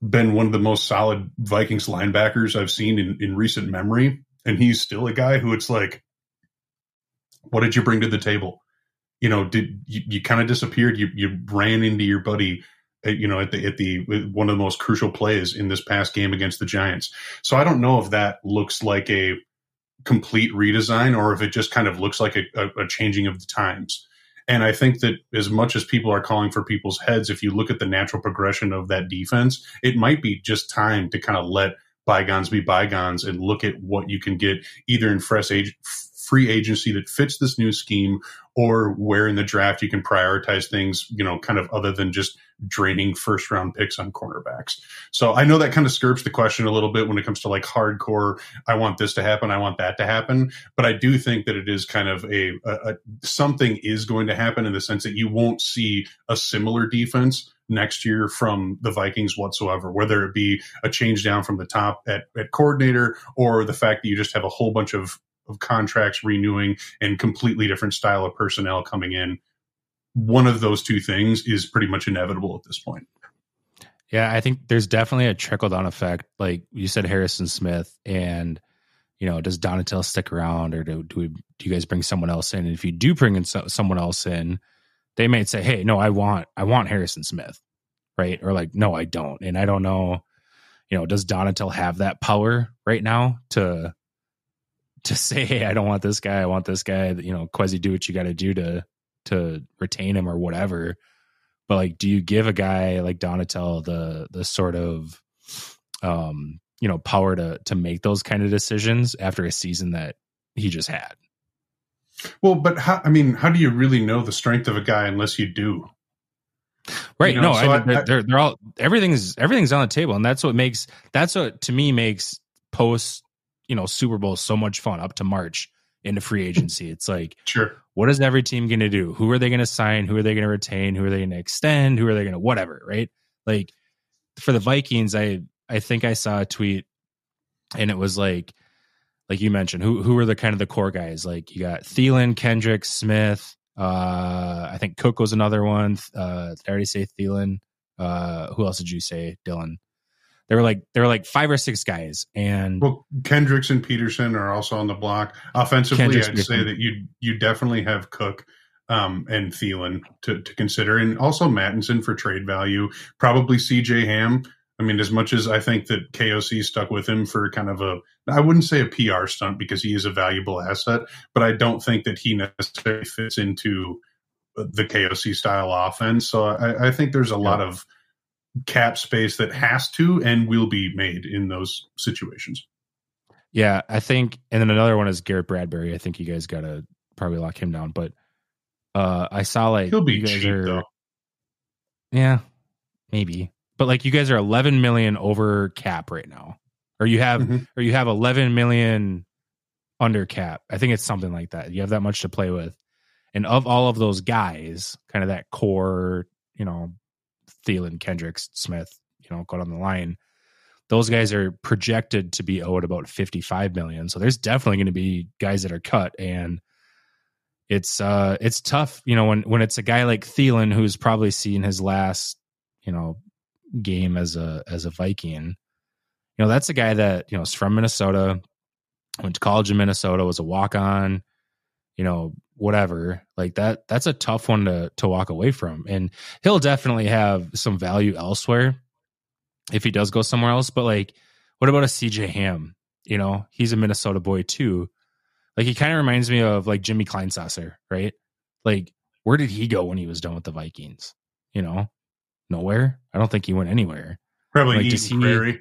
been one of the most solid Vikings linebackers I've seen in, in recent memory. And he's still a guy who it's like, what did you bring to the table? You know, did you, you kind of disappeared? You you ran into your buddy, uh, you know, at the at the one of the most crucial plays in this past game against the Giants. So I don't know if that looks like a complete redesign or if it just kind of looks like a, a, a changing of the times. And I think that as much as people are calling for people's heads, if you look at the natural progression of that defense, it might be just time to kind of let bygones be bygones and look at what you can get either in fresh age, free agency that fits this new scheme or where in the draft you can prioritize things, you know, kind of other than just draining first round picks on cornerbacks. So I know that kind of skirts the question a little bit when it comes to like hardcore. I want this to happen. I want that to happen. But I do think that it is kind of a, a, a something is going to happen in the sense that you won't see a similar defense next year from the Vikings whatsoever, whether it be a change down from the top at, at coordinator or the fact that you just have a whole bunch of of contracts renewing and completely different style of personnel coming in. One of those two things is pretty much inevitable at this point. Yeah, I think there's definitely a trickle down effect. Like you said, Harrison Smith, and you know, does Donatell stick around, or do do, we, do you guys bring someone else in? And if you do bring in so, someone else in, they might say, "Hey, no, I want I want Harrison Smith," right? Or like, "No, I don't," and I don't know. You know, does Donatell have that power right now to to *laughs* say, hey, I don't want this guy, I want this guy, you know, Kwesi, do what you got to do to to retain him or whatever. But like, do you give a guy like Donatell the the sort of um, you know, power to to make those kind of decisions after a season that he just had? Well, but how, I mean, how do you really know the strength of a guy unless you do? Right. You know, no, so I, they're, they're, they're all everything's everything's on the table, and that's what makes that's what to me makes post you know Super Bowl so much fun up to March into free agency. It's like, sure, what is every team going to do? Who are they going to sign? Who are they going to retain? Who are they going to extend? Who are they going to whatever? Right? Like for the Vikings, I I think I saw a tweet, and it was like, like you mentioned, who who are the kind of the core guys? Like you got Thielen, Kendrick, Smith. Uh, I think Cook was another one. Uh, did I already say Thielen? Uh, who else did you say, Dylan? There were like there were like five or six guys, and well, Kendricks and Peterson are also on the block. Offensively, Kendricks, I'd Peterson. say that you you definitely have Cook um, and Thielen to, to consider, and also Mattison for trade value. Probably C.J. Ham. I mean, as much as I think that KOC stuck with him for kind of a, I wouldn't say a PR stunt because he is a valuable asset, but I don't think that he necessarily fits into the KOC style offense. So I, I think there's a yeah. lot of cap space that has to and will be made in those situations. Yeah, I think, and then another one is Garrett Bradbury. I think you guys got to probably lock him down, but uh I saw like he'll be cheap are, though. Yeah, maybe, but like you guys are 11 million over cap right now, or you have, mm-hmm. or you have 11 million under cap. I think it's something like that. You have that much to play with, and of all of those guys, kind of that core, you know, Thielen, Kendricks, Smith, you know, go down the line. Those guys are projected to be owed about 55 million. So there's definitely going to be guys that are cut and it's uh it's tough, you know, when when it's a guy like Thielen who's probably seen his last, you know, game as a as a Viking. You know, that's a guy that, you know, is from Minnesota, went to college in Minnesota, was a walk on, you know, whatever like that that's a tough one to to walk away from. And he'll definitely have some value elsewhere if he does go somewhere else. But like what about a CJ Ham? You know he's a Minnesota boy too. Like he kind of reminds me of like Jimmy Kleinsasser right? Like where did he go when he was done with the Vikings? You know nowhere? I don't think he went anywhere. Probably like, Eden Prairie.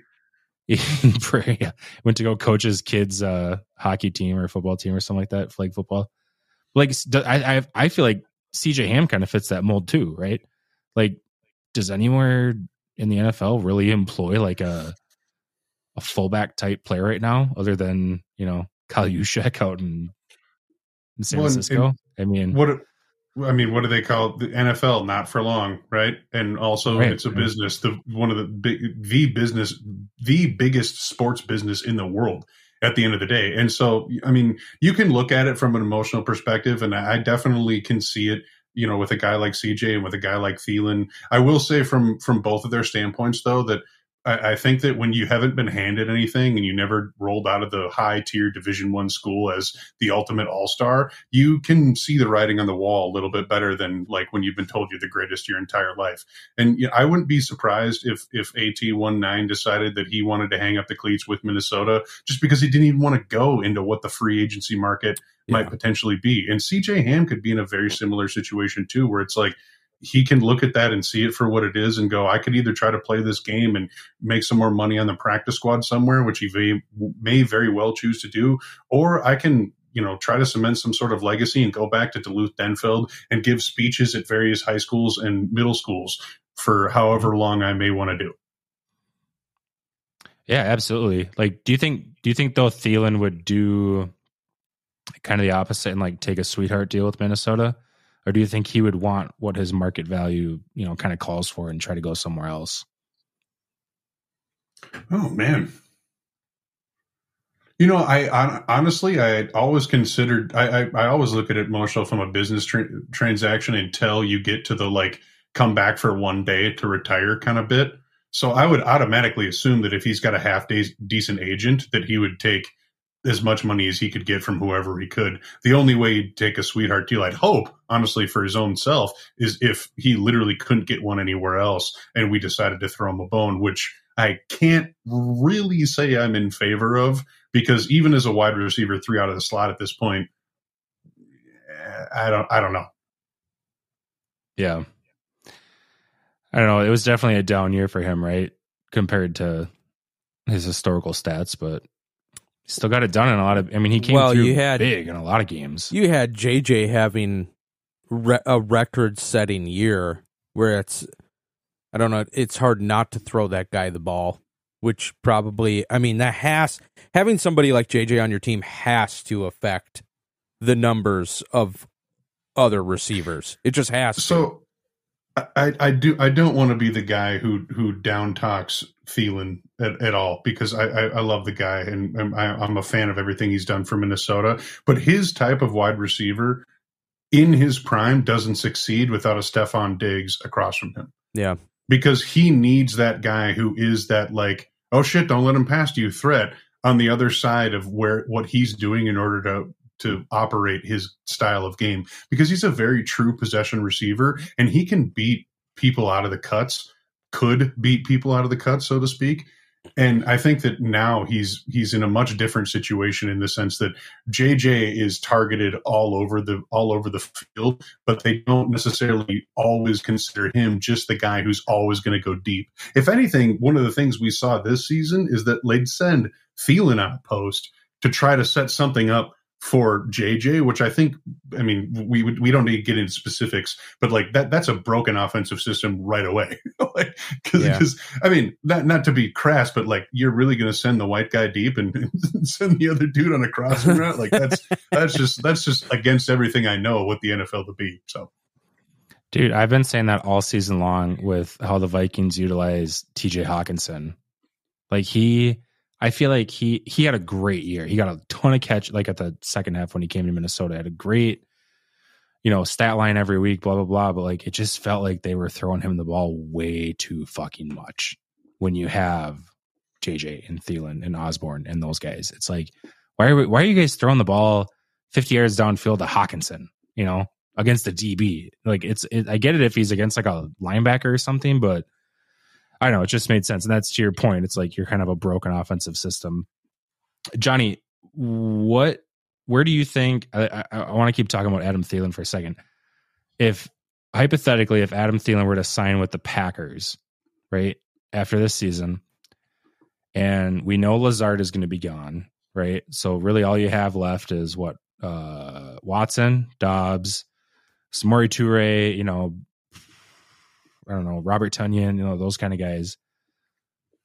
*laughs* Prairie yeah. went to go coach his kids uh hockey team or football team or something like that flag football like I, I I feel like CJ Ham kind of fits that mold too, right? Like, does anywhere in the NFL really employ like a a fullback type player right now, other than you know Kyle Juszczyk *laughs* out in, in San Well, and- Francisco. I mean, What I mean, what do they call the NFL? Not for long, right? And also, Right. it's a business. The one of the big, the business, the biggest sports business in the world. At the end of the day, and so I mean, you can look at it from an emotional perspective, and I definitely can see it. You know, with a guy like CJ and with a guy like Thielen, I will say from from both of their standpoints, though, that I, I think that when you haven't been handed anything and you never rolled out of the high tier Division One school as the ultimate all star, you can see the writing on the wall a little bit better than like when you've been told you're the greatest your entire life. And you know, I wouldn't be surprised if if AT 19 decided that he wanted to hang up the cleats with Minnesota just because he didn't even want to go into what the free agency market might potentially be. And CJ Ham could be in a very similar situation too, where it's like he can look at that and see it for what it is and go, I could either try to play this game and make some more money on the practice squad somewhere, which he may, may very well choose to do, or I can, you know, try to cement some sort of legacy and go back to Duluth Denfeld and give speeches at various high schools and middle schools for however long I may want to do. Yeah, absolutely. Like, do you think do you think though Thielen would do kind of the opposite and like take a sweetheart deal with Minnesota, or do you think he would want what his market value you know kind of calls for and try to go somewhere else? Oh man. You know, I, hon- honestly, I always considered. I, I, I always look at it, Marshall, from a business tra- transaction until you get to the like come back for one day to retire kind of bit. So I would automatically assume that if he's got a half day decent agent, that he would take as much money as he could get from whoever he could. The only way he'd take a sweetheart deal, I'd hope, honestly, for his own self, is if he literally couldn't get one anywhere else and we decided to throw him a bone, which I can't really say I'm in favor of because even as a wide receiver, three out of the slot at this point, eh, I don't, I don't know. Yeah, I don't know. It was definitely a down year for him, right, compared to his historical stats, but still got it done in a lot of. I mean, he came Well, through you had- big in a lot of games. You had JJ having re- a record-setting year where it's, I don't know, it's hard not to throw that guy the ball. Which probably, I mean, that has having somebody like JJ on your team has to affect the numbers of other receivers. It just has. to. So I, I do I don't want to be the guy who who down talks Thielen at, at all because I, I, I love the guy and I'm, I- I'm a fan of everything he's done for Minnesota. But his type of wide receiver in his prime doesn't succeed without a Stefon Diggs across from him yeah, because he needs that guy who is that like oh shit don't let him past you threat on the other side of where what he's doing in order to to operate his style of game because he's a very true possession receiver and he can beat people out of the cuts could beat people out of the cut, so to speak. And i think that now he's he's in a much different situation in the sense that jj is targeted all over the all over the field but they don't necessarily always consider him just the guy who's always going to go deep. If anything one of the things we saw this season is that they'd send Thielen out post to try to set something up for JJ, which I think, I mean, we we don't need to get into specifics, but like that that's a broken offensive system right away. *laughs* like, cause, Yeah. I mean, not not to be crass, but like you're really going to send the white guy deep and, *laughs* and send the other dude on a crossing route, like that's *laughs* that's just that's just against everything I know what the NFL to be. So Dude, I've been saying that all season long with how the Vikings utilize TJ Hockenson. Like he I feel like he he had a great year. He got a ton of catch like at the second half when he came to Minnesota. Had a great, you know, stat line every week, blah blah blah. But like it just felt like they were throwing him the ball way too fucking much when you have JJ and Thielen and Osborne and those guys. It's like, why are we, why are you guys throwing the ball 50 yards downfield to Hockenson, you know, against the DB? Like it's it, I get it if he's against like a linebacker or something, but I know, it just made sense. And that's to your point. It's like you're kind of a broken offensive system. Johnny, what where do you think I, I, I want to keep talking about Adam Thielen for a second. If hypothetically, if Adam Thielen were to sign with the Packers, right, after this season, and we know Lazard is going to be gone, right? So really all you have left is what uh Watson, Dobbs, Samori Toure, you know, I don't know, Robert Tonyan, you know, those kind of guys.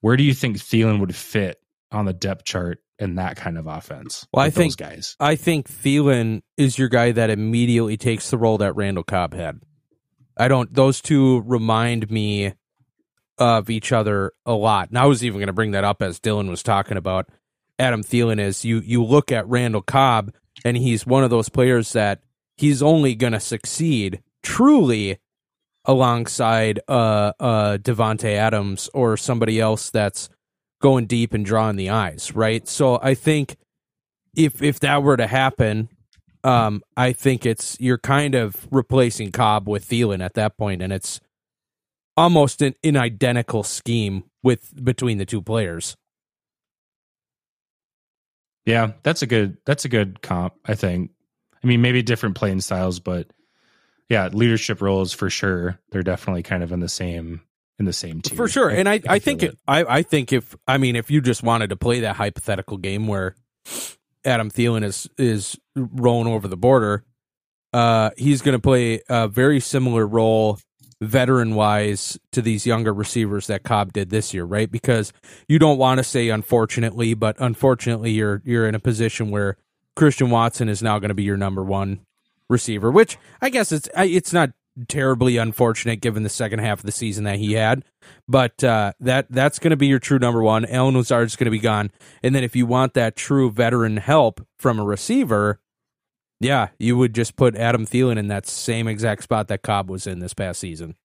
Where do you think Thielen would fit on the depth chart in that kind of offense. Well, I think- those guys. I think Thielen is your guy that immediately takes the role that Randall Cobb had. I don't; those two remind me of each other a lot. And I was even going to bring that up as Dylan was talking about Adam Thielen. Is you you look at Randall Cobb, and he's one of those players that he's only going to succeed truly alongside uh uh Davante Adams or somebody else that's going deep and drawing the eyes, right? So I think if if that were to happen, um, I think it's you're kind of replacing Cobb with Thielen at that point, and it's almost an, an identical scheme with between the two players. Yeah, that's a good that's a good comp, I think. I mean, maybe different playing styles, but yeah, leadership roles for sure. They're definitely kind of in the same in the same tier. For sure, and I, I, feel think it, I, I think if I mean if you just wanted to play that hypothetical game where Adam Thielen is is rolling over the border, uh, he's going to play a very similar role, veteran wise, to these younger receivers that Cobb did this year, right? Because you don't want to say unfortunately, but unfortunately, you're you're in a position where Christian Watson is now going to be your number one receiver, which I guess it's it's not terribly unfortunate given the second half of the season that he had. But uh, that that's going to be your true number one. Allen Lazard is going to be gone, and then if you want that true veteran help from a receiver, yeah, you would just put Adam Thielen in that same exact spot that Cobb was in this past season.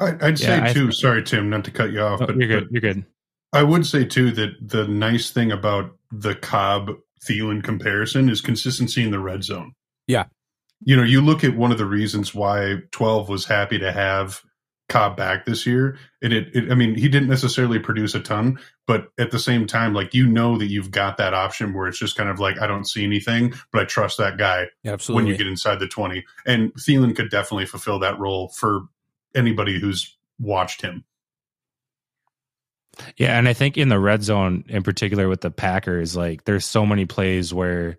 I, I'd say Yeah, I too. think- sorry, Tim, not to cut you off, Oh, but, you're good. but You're good. I would say too that the nice thing about the Cobb Thielen comparison is consistency in the red zone. Yeah. You know, you look at one of the reasons why 12 was happy to have Cobb back this year. And it, it I mean, he didn't necessarily produce a ton, but at the same time, like you know that you've got that option where it's just kind of like, I don't see anything, but I trust that guy Absolutely. when you get inside the 20. And Thielen could definitely fulfill that role for anybody who's watched him. Yeah, and I think in the red zone in particular with the Packers, like there's so many plays where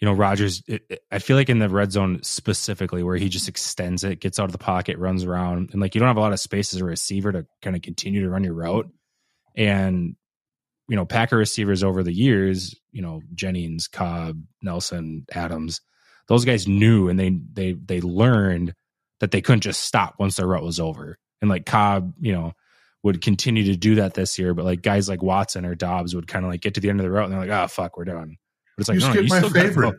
you know Rodgers. It, it- I feel like in the red zone specifically, where he just extends it, gets out of the pocket, runs around, and like you don't have a lot of space as a receiver to kind of continue to run your route. And you know, Packer receivers over the years, you know, Jennings, Cobb, Nelson, Adams, those guys knew and they they they learned that they couldn't just stop once their route was over. And like Cobb, you know, would continue to do that this year, but like guys like Watson or Dobbs would kind of like get to the end of the route and they're like, "Oh fuck, we're done." But it's like, you no, skip you my still favorite.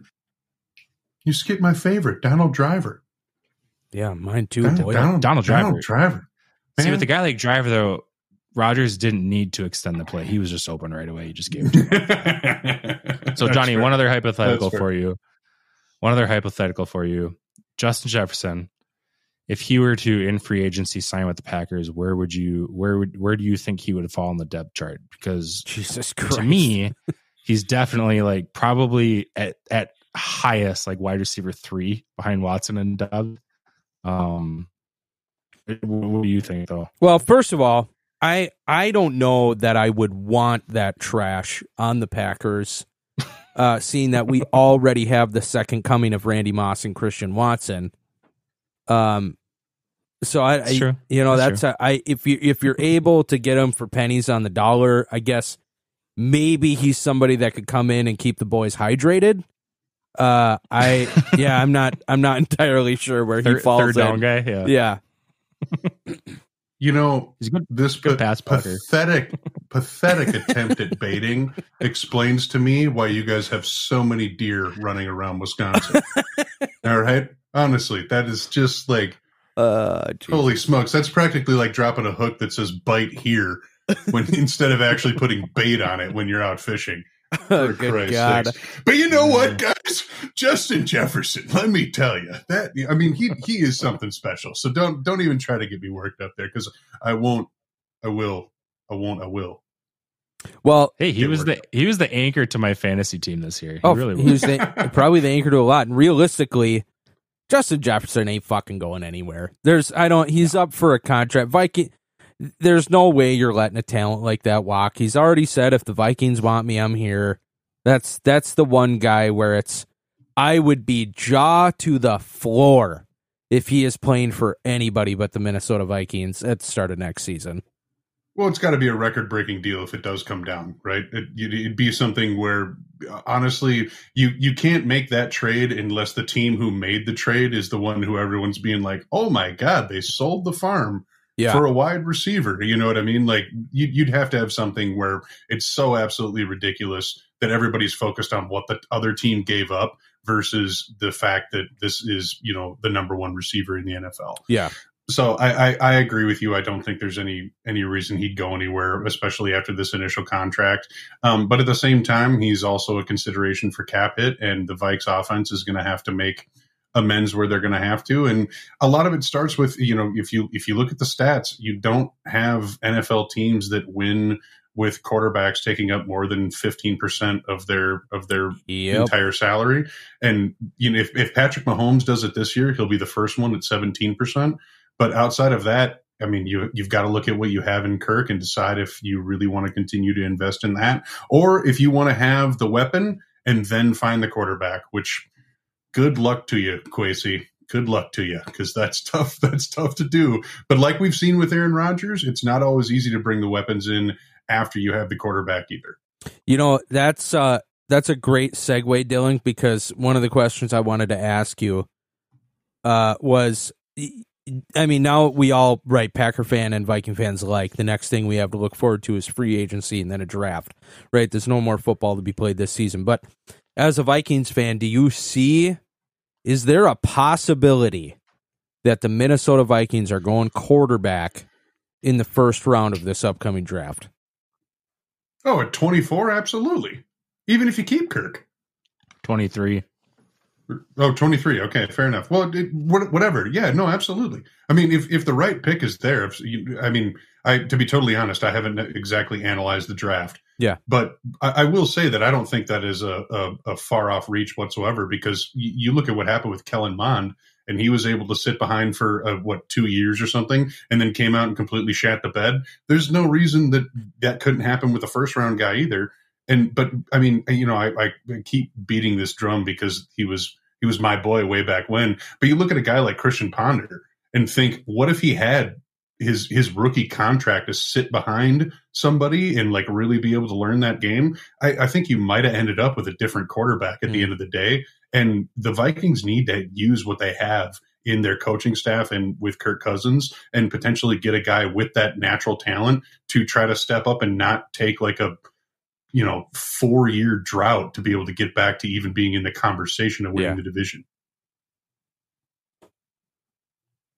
You skip my favorite, Donald Driver. yeah, mine too, Donald, boy. Donald, Donald Driver. Donald Driver. See, with a guy like Driver though, Rodgers didn't need to extend the play; he was just open right away. He just gave it. To him. *laughs* So, Johnny, fair. one other hypothetical That's fair. for you. One other hypothetical for you. Justin Jefferson, if he were to in free agency sign with the Packers, where would you where would where do you think he would fall on the depth chart? Because Jesus Christ. to me, *laughs* he's definitely like probably at at highest like wide receiver three behind Watson and Dobbs. Um, what, what do you think though? Well, first of all, I I don't know that I would want that trash on the Packers, uh, seeing that we *laughs* already have the second coming of Randy Moss and Christian Watson. Um, so I, I- you know, That's that's, a, I if you if you're able to get them for pennies on the dollar, I guess maybe he's somebody that could come in and keep the boys hydrated. Uh, I *laughs* yeah, I'm not I'm not entirely sure where he falls third down in. guy, yeah, Yeah, *laughs* You know, he's good. this Good pa- pass pathetic, *laughs* pathetic attempt at baiting explains to me why you guys have so many deer running around Wisconsin. All right, honestly, that is just like uh, geez. holy smokes. That's practically like dropping a hook that says "bite here" when *laughs* instead of actually putting bait on it when you're out fishing. *laughs* Oh, good Christ's God. sakes. But you know what, guys? Justin Jefferson, let me tell you that I mean he he is something special. So don't don't even try to get me worked up there because I won't. I will. I won't. I will. Well, Hey, he was the worked he was the anchor to my fantasy team this year. He oh, really he was. was the, *laughs* probably the anchor to a lot. And realistically, Justin Jefferson ain't fucking going anywhere. There's, I don't. He's up for a contract. Viking. There's no way you're letting a talent like that walk. He's already said if the Vikings want me, I'm here. That's that's the one guy where it's I would be jaw to the floor if he is playing for anybody but the Minnesota Vikings at the start of next season. Well, it's got to be a record breaking deal if it does come down, right? It, it'd be something where, honestly, you you can't make that trade unless the team who made the trade is the one who everyone's being like, "Oh my god, they sold the farm Yeah. for a wide receiver." You know what I mean? Like you, you'd have to have something where it's so absolutely ridiculous that everybody's focused on what the other team gave up versus the fact that this is you know the number one receiver in the NFL yeah. so I, I, I agree with you. I don't think there's any any reason he'd go anywhere, especially after this initial contract. Um, but at the same time, he's also a consideration for cap hit, and the Vikes offense is going to have to make amends where they're going to have to. And a lot of it starts with you know if you if you look at the stats, you don't have NFL teams that win with quarterbacks taking up more than 15% of their of their Yep. entire salary. And you know, if, if Patrick Mahomes does it this year, he'll be the first one at 17%. But outside of that, I mean, you you've got to look at what you have in Kirk and decide if you really want to continue to invest in that, or if you want to have the weapon and then find the quarterback. Which, good luck to you, Kwesi. Good luck to you, because that's *laughs* tough. That's tough to do. But like we've seen with Aaron Rodgers, it's not always easy to bring the weapons in after you have the quarterback either. You know, that's uh that's a great segue, Dylan, because one of the questions I wanted to ask you uh was I mean, now we all right, Packer fan and Viking fans alike, the next thing we have to look forward to is free agency and then a draft. Right? There's no more football to be played this season. But as a Vikings fan, do you see is there a possibility that the Minnesota Vikings are going quarterback in the first round of this upcoming draft? Oh, at 24, absolutely. Even if you keep Kirk. 23. Oh, 23. Okay, fair enough. Well, it, whatever. Yeah, no, absolutely. I mean, if, if the right pick is there, if you, I mean, I to be totally honest, I haven't exactly analyzed the draft. Yeah. But I, I will say that I don't think that is a, a, a far off reach whatsoever because you, you look at what happened with Kellen Mond and he was able to sit behind for uh, what two years or something and then came out and completely shat the bed. There's no reason that that couldn't happen with a first round guy either. And but I mean, you know, I, I keep beating this drum because he was he was my boy way back when. But you look at a guy like Christian Ponder and think, what if he had his his rookie contract to sit behind somebody and like really be able to learn that game? I, I think you might have ended up with a different quarterback at the Mm. end of the day. And the Vikings need to use what they have in their coaching staff and with Kirk Cousins and potentially get a guy with that natural talent to try to step up and not take like a you know four year drought to be able to get back to even being in the conversation of winning Yeah. the division.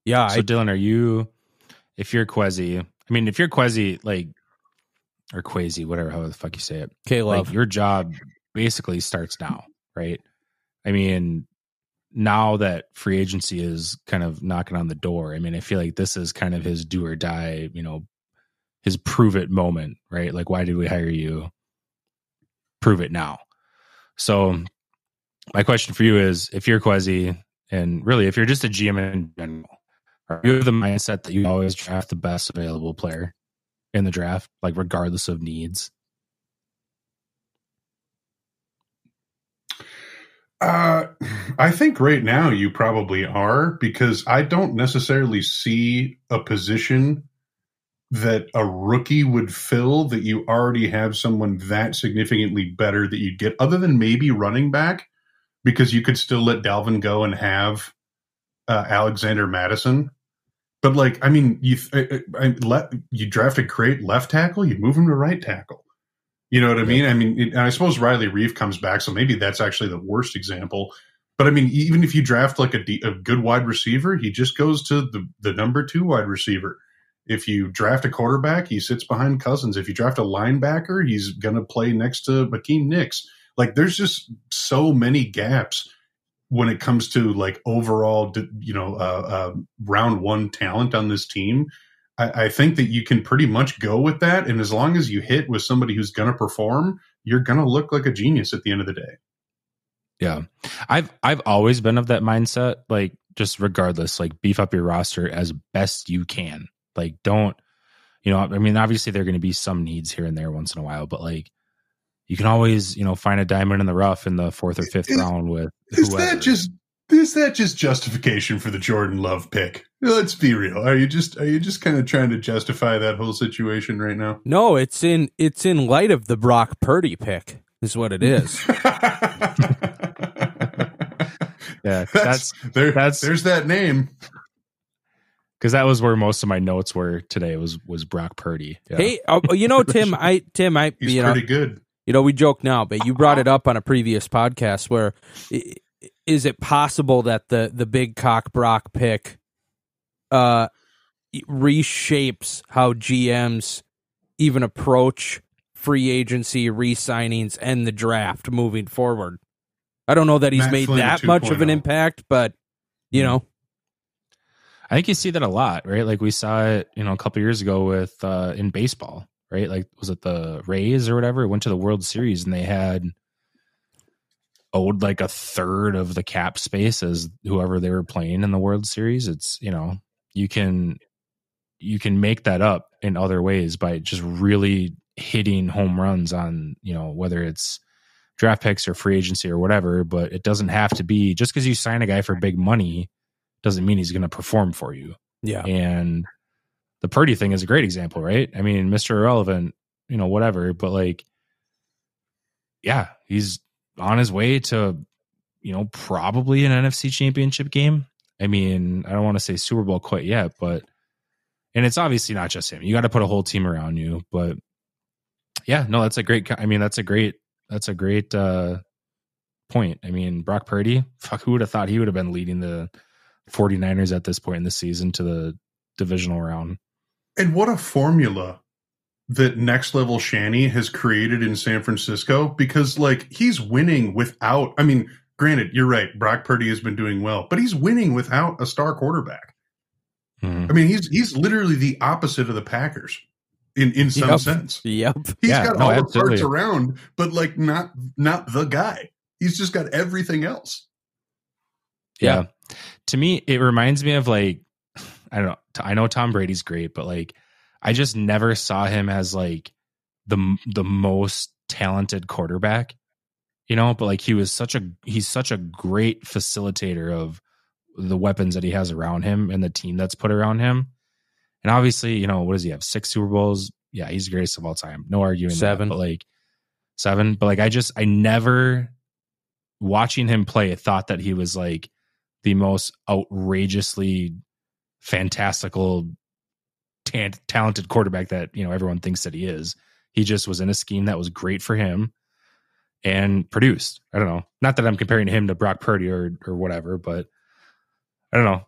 Yeah, So I, Dylan, are you if you're Quasi, I mean if you're Quasi like or Quasi, whatever how the fuck you say it. Caleb. Like your job basically starts now, right? I mean, now that free agency is kind of knocking on the door, I mean, I feel like this is kind of his do or die, you know, his prove it moment, right? Like, why did we hire you? Prove it now. So, my question for you is if you're Quasi, and really if you're just a GM in general, are you of the mindset that you always draft the best available player in the draft, like regardless of needs? Uh, I think right now you probably are because I don't necessarily see a position that a rookie would fill that you already have someone that significantly better that you'd get, other than maybe running back, because you could still let Dalvin go and have uh, Alexander Mattison. But like, I mean, you I, I, let you draft a great left tackle, you move him to right tackle. You know what I mean? I mean, it, and I suppose Riley Reiff comes back, so maybe that's actually the worst example. But I mean, even if you draft like a, a good wide receiver, he just goes to the, the number two wide receiver. If you draft a quarterback, he sits behind Cousins. If you draft a linebacker, he's going to play next to Makeem Nix. Like, there's just so many gaps when it comes to like overall, you know, uh, uh, round one talent on this team. I, I think that you can pretty much go with that, and as long as you hit with somebody who's going to perform, you're going to look like a genius at the end of the day. Yeah. I've I've always been of that mindset, like just regardless, like beef up your roster as best you can. Like don't you know, I mean obviously there're gonna be some needs here and there once in a while, but like you can always, you know, find a diamond in the rough in the fourth or fifth Is- round with Is whoever. that just is that just justification for the Jordan Love pick? Let's be real. Are you just are you just kind of trying to justify that whole situation right now? No, it's in it's in light of the Brock Purdy pick. Is what it is. *laughs* *laughs* Yeah, that's, that's there. that's- there's that name. because that was where most of my notes were today. Was was Brock Purdy? Yeah. Hey, uh, you know, Tim, *laughs* I Tim, I He's you know, pretty good. You know, we joke now, but you brought it up on a previous podcast. Where is it possible that the the big cock Brock pick uh reshapes how GMs even approach free agency, re-signings, and the draft moving forward? I don't know that he's Matt made Flynn that much of an impact, but you know, I think you see that a lot, right? Like we saw it, you know, a couple years ago with uh in baseball, right? Like was it the Rays or whatever? Went to the World Series and they had owed like a third of the cap space as whoever they were playing in the World Series. It's you know you can you can make that up in other ways by just really hitting home runs on you know whether it's draft picks or free agency or whatever. But it doesn't have to be just because you sign a guy for big money doesn't mean he's going to perform for you. yeah, And the Purdy thing is a great example, right? I mean, Mr. Irrelevant, you know, whatever, but like, yeah, he's on his way to, you know, probably an NFC championship game. I mean, I don't want to say Super Bowl quite yet, but, and it's obviously not just him. You got to put a whole team around you, but yeah, no, that's a great, I mean, that's a great, that's a great, uh, point. I mean, Brock Purdy, fuck, who would have thought he would have been leading the 49ers at this point in the season to the divisional round? And what a formula that next level Shanny has created in San Francisco because like he's winning without I mean, granted, you're right, Brock Purdy has been doing well, but he's winning without a star quarterback. Mhm. I mean, he's he's literally the opposite of the Packers in in some Yep. sense. yep, He's Yeah, got no, all the parts around, but like not not the guy. He's just got everything else. Yeah. To me, it reminds me of like, I don't know. I know Tom Brady's great, but like, I just never saw him as like the the most talented quarterback, you know. But like, he was such a he's such a great facilitator of the weapons that he has around him and the team that's put around him. And obviously, you know, what does he have? Six Super Bowls. Yeah, he's the greatest of all time. No arguing that, Seven. but like seven. But like, I just I never watching him play thought that he was like the most outrageously fantastical talented quarterback that you know everyone thinks that he is he just was in a scheme that was great for him and produced i don't know not that i'm comparing him to brock purdy or or whatever but i don't know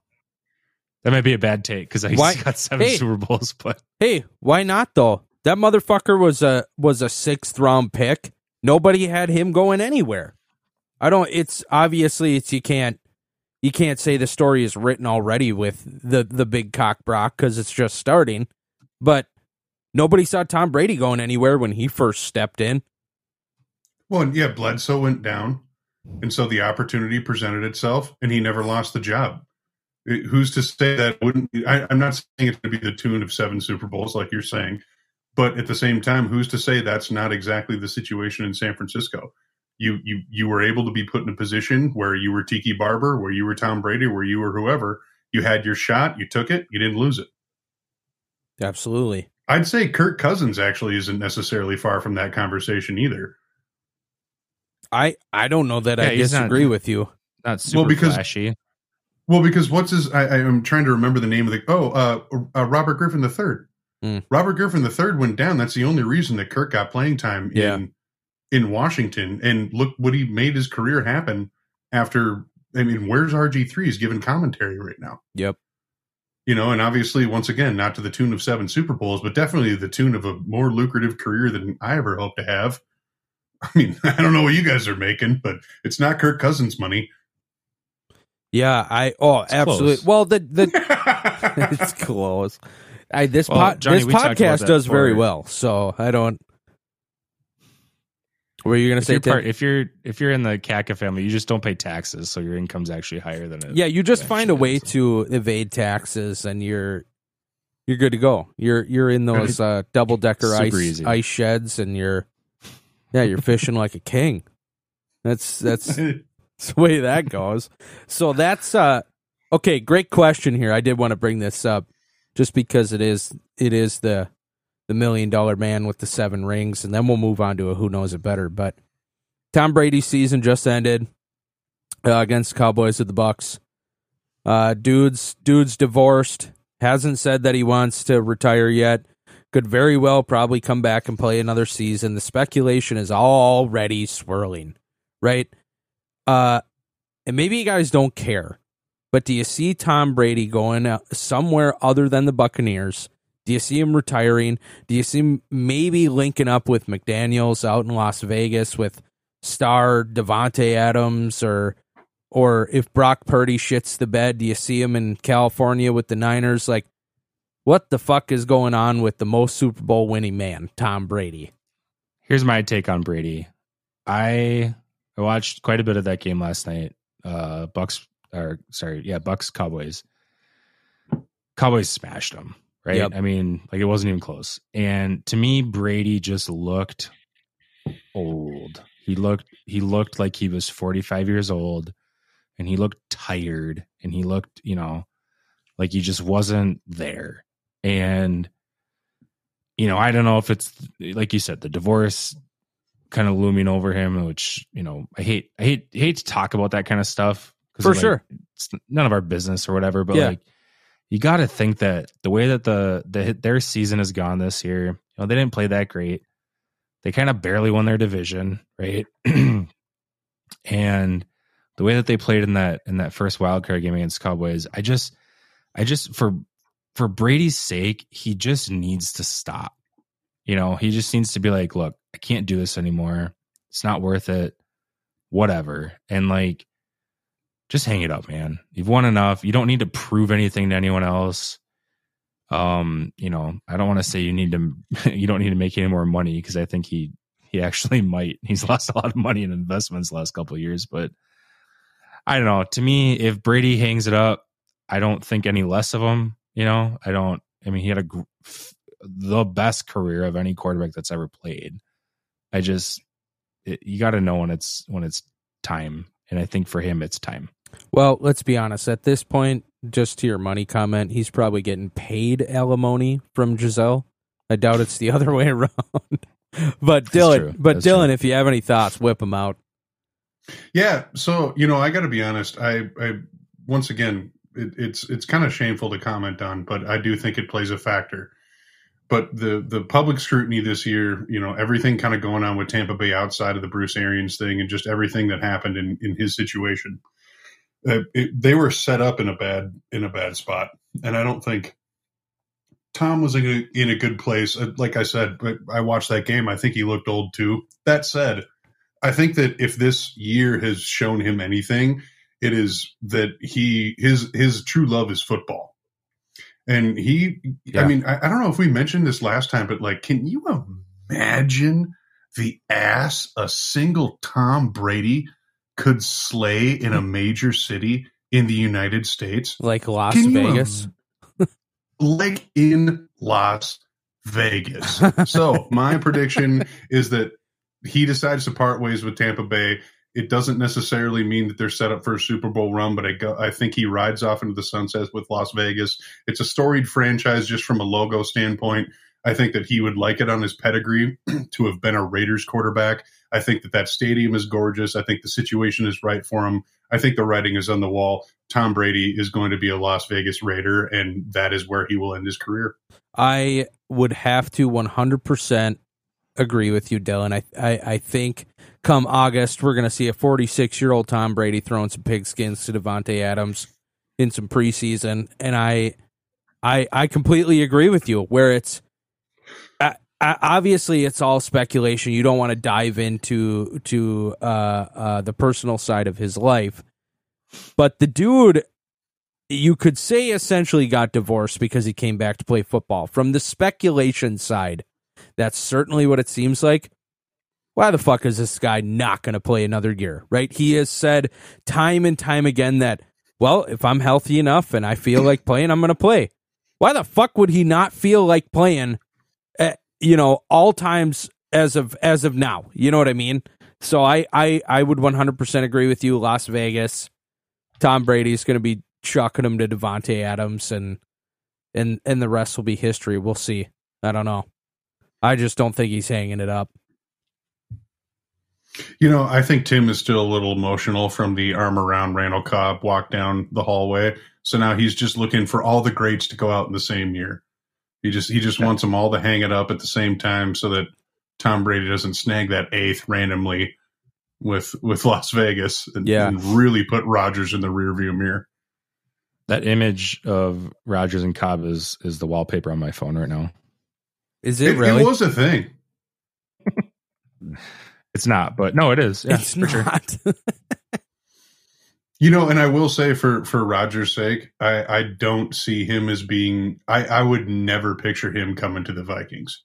that might be a bad take because he's Why- *laughs* got seven Hey. super bowls but Hey, why not though? That motherfucker was a was a sixth round pick. Nobody had him going anywhere. I don't. It's obviously it's you can't you can't say the story is written already with the the big cock Brock because it's just starting. But nobody saw Tom Brady going anywhere when he first stepped in. Well, yeah, Bledsoe went down, and so the opportunity presented itself, and he never lost the job. It- who's to say that wouldn't? I, I'm not saying it's going to be the tune of seven Super Bowls, like you're saying, but at the same time, who's to say that's not exactly the situation in San Francisco? You you you were able to be put in a position where you were Tiki Barber, where you were Tom Brady, where you were whoever. You had your shot, you took it, you didn't lose it. Absolutely. I'd say Kirk Cousins actually isn't necessarily far from that conversation either. I I don't know that I Yeah, he's not- disagree with you. not super because- flashy Well, because what's his? I, I'm trying to remember the name of the. Oh, uh, uh, Robert Griffin the third. Hmm. Robert Griffin the third went down. That's the only reason that Kirk got playing time Yeah. in in Washington. And look what he made his career happen after. I mean, where's RG three? He's giving commentary right now. Yep. You know, and obviously, once again, not to the tune of seven Super Bowls, but definitely the tune of a more lucrative career than I ever hoped to have. *laughs* I mean, *laughs* I don't know what you guys are making, but it's not Kirk Cousins money. Yeah. I oh It's absolutely. close. Well, the the *laughs* it's close. I this Well, pod, Johnny, this we talked about podcast that does very well, so I don't. Were you gonna if say? you're, part, if you're if you're in the CACA family, you just don't pay taxes, so your income's actually higher than it. yeah, you just find a way is. to evade taxes, and you're you're good to go. You're you're in those uh, double decker ice easy. ice sheds, and you're yeah, you're fishing like a king. That's that's *laughs* That's the way that goes. So that's uh okay, great question here. I did want to bring this up just because it is it is the the million dollar man with the seven rings, and then we'll move on to a who knows it better. But Tom Brady's season just ended uh, against Cowboys with the Bucks. Uh, dude's dude's divorced. Hasn't said that he wants to retire yet. Could very well probably come back and play another season. The speculation is already swirling, right? Uh, and maybe you guys don't care, but do you see Tom Brady going somewhere other than the Buccaneers? Do you see him retiring? Do you see him maybe linking up with McDaniels out in Las Vegas with star Davante Adams or or if Brock Purdy shits the bed, do you see him in California with the Niners? Like, what the fuck is going on with the most Super Bowl winning man, Tom Brady? Here's my take on Brady. I I watched quite a bit of that game last night. Uh Bucks or sorry, yeah, Bucks Cowboys. Cowboys smashed them, right? Yep. I mean, like it wasn't even close. And to me, Brady just looked old. He looked he looked like he was 45 years old and he looked tired and he looked, you know, like he just wasn't there. And you know, I don't know if it's like you said, the divorce kind of looming over him, which you know, I hate, I hate, hate to talk about that kind of stuff. For like, sure. it's none of our business or whatever. But Yeah. like, you got to think that the way that the the their season has gone this year, you know, they didn't play that great. They kind of barely won their division, right? *clears throat* and the way that they played in that in that first wild card game against Cowboys, I just, I just for for Brady's sake, he just needs to stop. You know, he just needs to be like, look, I can't do this anymore. It's not worth it. Whatever. And like, just hang it up, man. You've won enough. You don't need to prove anything to anyone else. Um, you know, I don't want to say you need to *laughs* you don't need to make any more money because I think he he actually *laughs* might. He's lost a lot of money in investments last couple years, but I don't know. To me, if Brady hangs it up, I don't think any less of him. You know, I don't. I mean, he had a the best career of any quarterback that's ever played. I just it, you got to know when it's when it's time, and I think for him, it's time. Well, let's be honest. At this point, just to your money comment, he's probably getting paid alimony from Gisele. I doubt it's the *laughs* other way around. but Dylan, *laughs* but That's Dylan, true. if you have any thoughts, whip them out. Yeah, so you know, I got to be honest. I, I once again, it, it's it's kind of shameful to comment on, but I do think it plays a factor. But the the public scrutiny this year, you know, everything kind of going on with Tampa Bay outside of the Bruce Arians thing, and just everything that happened in in his situation, it, they were set up in a bad in a bad spot, and I don't think. Tom was in a, in a good place. Uh, Like I said, but I watched that game. I think he looked old too. That said, I think that if this year has shown him anything, it is that he his his true love is football, and he. Yeah. I mean, I, I don't know if we mentioned this last time, but like, can you imagine the ass a single Tom Brady could slay in a hmm. major city in the United States? Like Las Can you Vegas. like in Las Vegas. *laughs* so my prediction is that he decides to part ways with Tampa Bay. It doesn't necessarily mean that they're set up for a Super Bowl run, but I go, I think he rides off into the sunset with Las Vegas. It's a storied franchise just from a logo standpoint. I think that he would like it on his pedigree *clears throat* to have been a Raiders quarterback. I think that that stadium is gorgeous. I think the situation is right for him. I think the writing is on the wall. Tom Brady is going to be a Las Vegas Raider, and that is where he will end his career. I would have to 100% agree with you, Dylan. I, I, I think come August, we're going to see a 46 year old Tom Brady throwing some pigskins to Davante Adams in some preseason. And I, I, I completely agree with you where it's, obviously it's all speculation. You don't want to dive into to uh, uh, the personal side of his life, but the dude you could say essentially got divorced because he came back to play football. From the speculation side, that's certainly what it seems like. Why the fuck is this guy not going to play another year, right? He has said time and time again that, well, if I'm healthy enough and I feel like playing, I'm going to play. Why the fuck would he not feel like playing, you know, all times as of as of now? You know what I mean? So I I I would 100% agree with you. Las Vegas, Tom Brady's going to be chucking him to Davante Adams, and and and the rest will be history. We'll see. I don't know. I just don't think he's hanging it up. You know, I think Tim is still a little emotional from the arm around Randall Cobb walk down the hallway. So now he's just looking for all the greats to go out in the same year. He just he just wants them all to hang it up at the same time so that Tom Brady doesn't snag that eighth randomly with with *laughs* Las Vegas and, Yeah. and really put Rodgers in the rearview mirror. That image of Rodgers and Cobb is is the wallpaper on my phone right now. Is It, it really? it was a thing. *laughs* It's not, but no, it is. Yeah, it's for sure. *laughs* You know, and I will say for for Rodgers' sake, I I don't see him as being. I I would never picture him coming to the Vikings.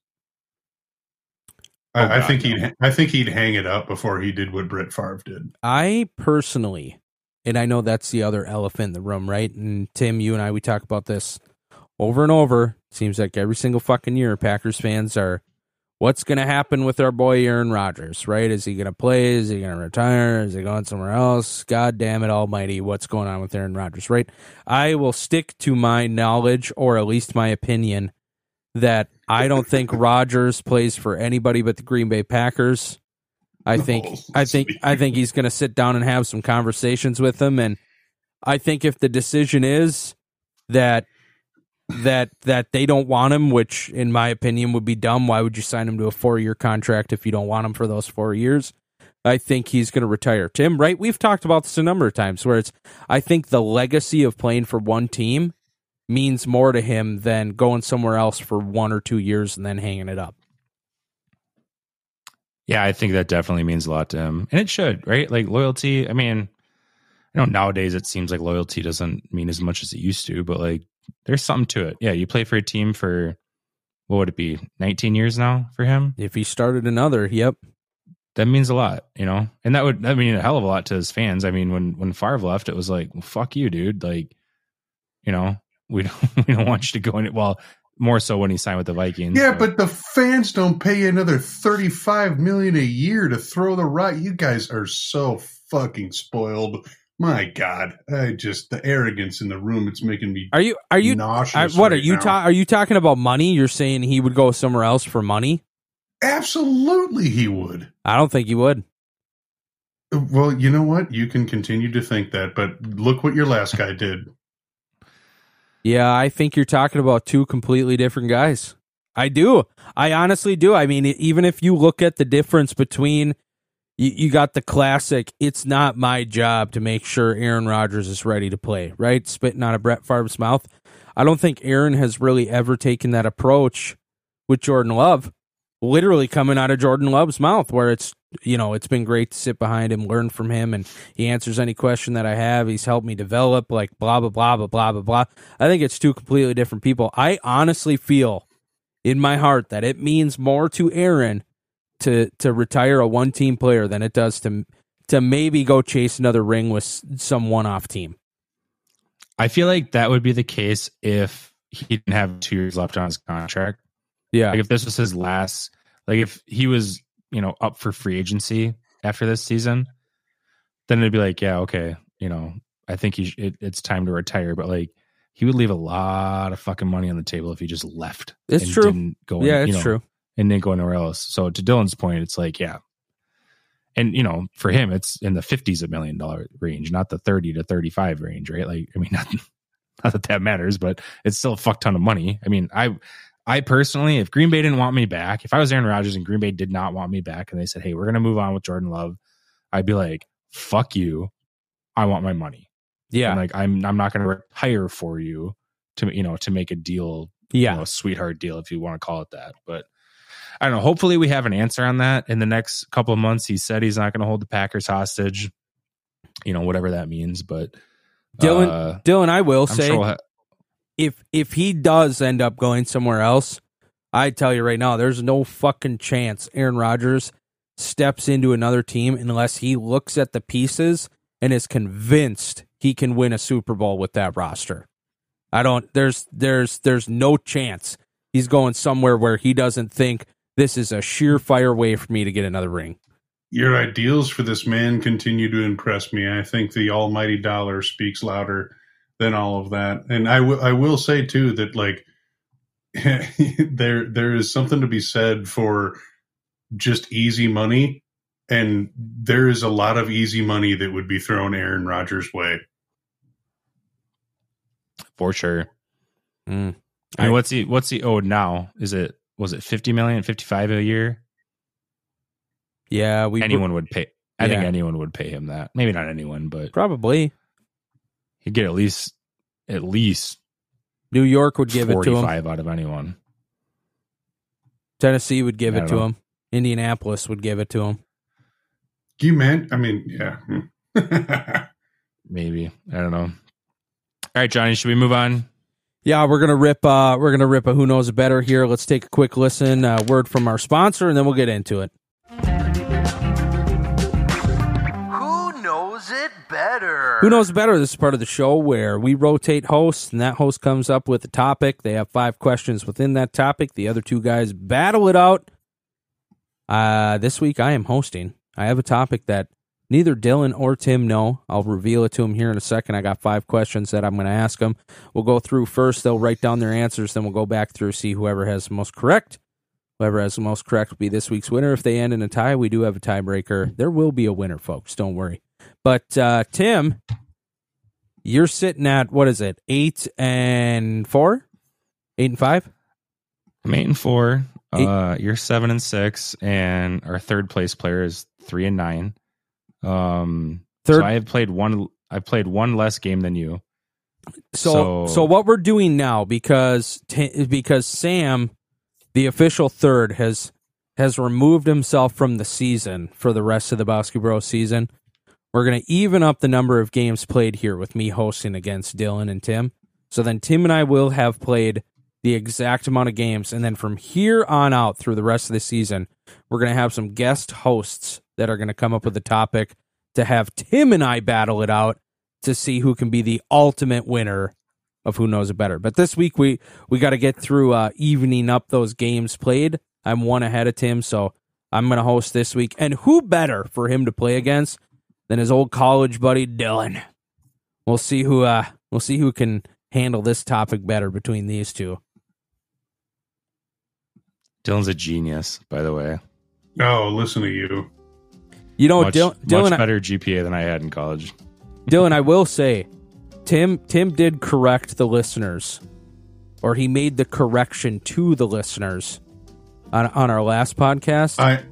Oh, I, I think no. he'd I think he'd hang it up before he did what Brett Favre did. I personally, and I know that's the other elephant in the room, right? And Tim, you and I, we talk about this over and over. Seems like every single fucking year, Packers fans are, what's going to happen with our boy Aaron Rodgers, right? Is he going to play? Is he going to retire? Is he going somewhere else? God damn it almighty, what's going on with Aaron Rodgers, right? I will stick to my knowledge, or at least my opinion, that I don't think *laughs* Rodgers plays for anybody but the Green Bay Packers. I oh, think No, I think I think he's going to sit down and have some conversations with them and I think if the decision is that that that they don't want him, which in my opinion would be dumb, why would you sign him to a 4-year contract if you don't want him for those 4 years? I think he's going to retire. Tim, right? We've talked about this a number of times where it's I think the legacy of playing for one team means more to him than going somewhere else for one or two years and then hanging it up. Yeah, I think that definitely means a lot to him. And it should, right? Like loyalty. I mean, I know nowadays it seems like loyalty doesn't mean as much as it used to, but like there's something to it. Yeah, you play for a team for what would it be? 19 years now for him? If he started another, yep. That means a lot, you know? And that would that mean a hell of a lot to his fans. I mean, when when Favre left, it was like, well, fuck you, dude. Like, you know, *laughs* we don't we don't want you to go in it. well, more so when he signed with the Vikings. Yeah, but the fans don't pay you another thirty five million a year to throw the rock. You guys are so fucking spoiled. My God, I just the arrogance in the room. It's making me Are you are you nauseous. I, what are you ta- are you talking about money? You're saying he would go somewhere else for money? Absolutely, he would. I don't think he would. Well, you know what? You can continue to think that, but look what your last guy did. Yeah, I think you're talking about two completely different guys. I do. I honestly do. I mean, even if you look at the difference between you, you got the classic, it's not my job to make sure Aaron Rodgers is ready to play, right? Spitting out of Brett Favre's mouth. I don't think Aaron has really ever taken that approach with Jordan Love. Literally coming out of Jordan Love's mouth, where it's you know it's been great to sit behind him, learn from him, and he answers any question that I have. He's helped me develop, like blah blah blah blah blah blah blah. I think it's two completely different people. I honestly feel in my heart that it means more to Aaron to to retire a one team player than it does to to maybe go chase another ring with some one off team. I feel like that would be the case if he didn't have two years left on his contract. Yeah, Like if this was his last, like if he was, you know, up for free agency after this season, then it'd be like, yeah, okay, you know, I think he it, it's time to retire. But like, he would leave a lot of fucking money on the table if he just left. It's true. Yeah, you it's know, true. And didn't go anywhere else. So to Dylan's point, it's like, yeah. And you know, for him, it's in the fifties a million dollar range, not the thirty to thirty five range, right? Like, I mean, *laughs* not, not that that matters, but it's still a fuck ton of money. I mean, I, I personally, if Green Bay didn't want me back, if I was Aaron Rodgers and Green Bay did not want me back, and they said, "Hey, we're gonna move on with Jordan Love," I'd be like, "Fuck you, I want my money." Yeah, And like, I'm I'm not gonna retire for you to you know to make a deal yeah. you know, a sweetheart deal if you want to call it that. But I don't know. Hopefully, we have an answer on that in the next couple of months. He said he's not going to hold the Packers hostage. You know, whatever that means. But Dylan, uh, Dylan, I will I'm say sure we'll ha- if if he does end up going somewhere else, I tell you right now, there's no fucking chance Aaron Rodgers steps into another team unless he looks at the pieces and is convinced he can win a Super Bowl with that roster. I don't there's there's there's no chance he's going somewhere where he doesn't think this is a surefire way for me to get another ring. your ideals for this man continue to impress me. I think the almighty dollar speaks louder than all of that. And I will I will say too that like *laughs* there there is something to be said for just easy money and there is a lot of easy money that would be thrown Aaron Rodgers' way. For sure. Mm. I mean, I- what's he what's he owed now? Is it was it 50 million, 55 a year? Yeah, we anyone would pay I think anyone would pay him that. Maybe not anyone, but probably he'd get at least at least New York would give it to him. 45 out of anyone. Tennessee would give I it to know. him. Indianapolis would give it to him. You man, I mean, yeah. *laughs* Maybe. I don't know. All right, Johnny, should we move on? Yeah, we're gonna rip. Uh, we're gonna rip a who knows better here. Let's take a quick listen. Uh, word from our sponsor, and then we'll get into it. Who knows it better? Who knows better? This is part of the show where we rotate hosts, and that host comes up with a topic. They have five questions within that topic. The other two guys battle it out. Uh, this week I am hosting. I have a topic that neither Dylan or Tim know. I'll reveal it to them here in a second. I got five questions that I'm going to ask them. We'll go through first. They'll write down their answers. Then we'll go back through see whoever has the most correct. Whoever has the most correct will be this week's winner. If they end in a tie, we do have a tiebreaker. There will be a winner, folks. Don't worry. But uh, Tim, you're sitting at what is it? Eight and four, eight and five. I'm eight and four. Eight- Uh, you're seven and six, and our third place player is three and nine. Um, Third. so I have played one. I've played one less game than you. So, so so- what we're doing now because t- because Sam, the official third, has has removed himself from the season for the rest of the basketball Bros season. We're gonna even up the number of games played here with me hosting against Dylan and Tim. So then Tim and I will have played the exact amount of games, and then from here on out through the rest of the season, we're gonna have some guest hosts that are gonna come up with a topic to have Tim and I battle it out to see who can be the ultimate winner of who knows it better. But this week we we got to get through uh, evening up those games played. I'm one ahead of Tim, so I'm going to host this week. And who better for him to play against than his old college buddy Dylan? We'll see who uh we'll see who can handle this topic better between these two. Dylan's a genius, by the way. oh, listen to you. You know, much, Dylan, Dylan, much better GPA than I had in college. Dylan, I will say, Tim Tim did correct the listeners, or he made the correction to the listeners on on our last podcast. I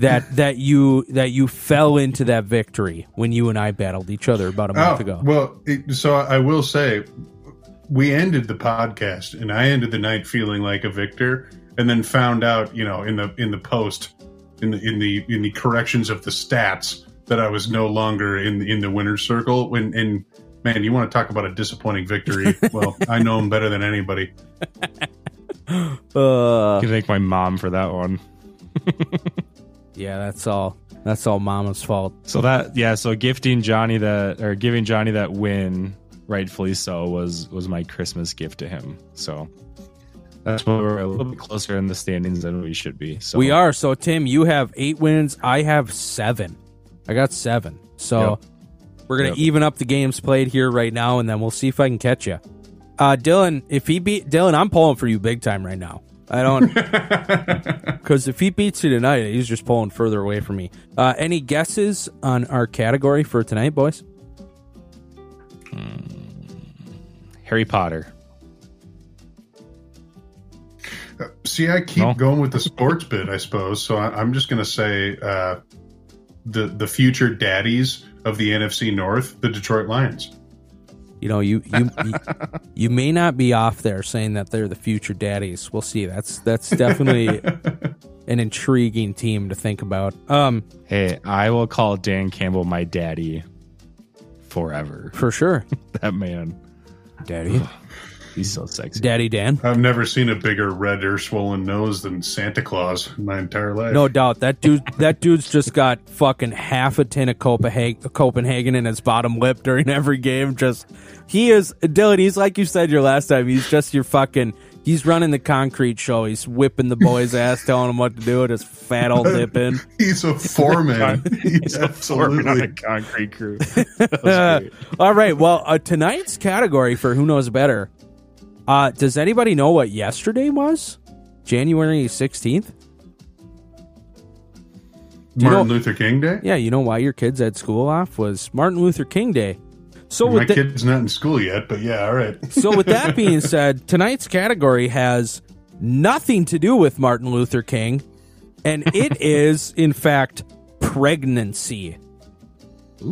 that that you that you fell into that victory when you and I battled each other about a month oh, ago. well, it, so I will say, we ended the podcast, and I ended the night feeling like a victor, and then found out, you know, in the in the post, in the in the in the corrections of the stats, that I was no longer in in the winner's circle. When and man, you want to talk about a disappointing victory? *laughs* well, I know him better than anybody. *laughs* Uh, I can thank my mom for that one. *laughs* yeah, that's all. That's all Mama's fault. So that yeah, so gifting Johnny that or giving Johnny that win, rightfully so, was was my Christmas gift to him. So that's why we're a little bit closer in the standings than we should be. So We are. So Tim, you have eight wins. I have seven. I got seven. So Yep. we're gonna Yep. even up the games played here right now, and then we'll see if I can catch you. Uh, Dylan, if he beat Dylan, I'm pulling for you big time right now. I don't *laughs* because if he beats you tonight, he's just pulling further away from me. Uh, any guesses on our category for tonight, boys? Harry Potter. See, I keep No? going with the sports bit, I suppose. So I, I'm just going to say uh, the the future daddies of the NFC North, the Detroit Lions. You know, you you *laughs* you, you may not be off there saying that they're the future daddies. We'll see. That's that's *laughs* definitely an intriguing team to think about. Um, Hey, I will call Dan Campbell my daddy forever. for sure, *laughs* That man, Daddy, *sighs* he's so sexy. Daddy Dan. I've never seen a bigger red or swollen nose than Santa Claus in my entire life. No doubt that dude. That dude's just got fucking half a tin of Copenhagen, Copenhagen in his bottom lip during every game. Just he is Dylan. He's like you said your last time. He's just your fucking He's running the concrete show. He's whipping the boys' ass, telling them what to do with his fat old dip in. *laughs* He's a foreman. *laughs* He's Foreman on a concrete crew. That was great. All right. Well, uh, tonight's category for who knows better. Uh, does anybody know what yesterday was? January sixteenth. Do you Martin know- Luther King Day. Yeah, you know why your kids had school off was Martin Luther King Day. So My kid's not in school yet, but yeah, all right. so with that *laughs* being said, tonight's category has nothing to do with Martin Luther King, and it *laughs* is in fact pregnancy.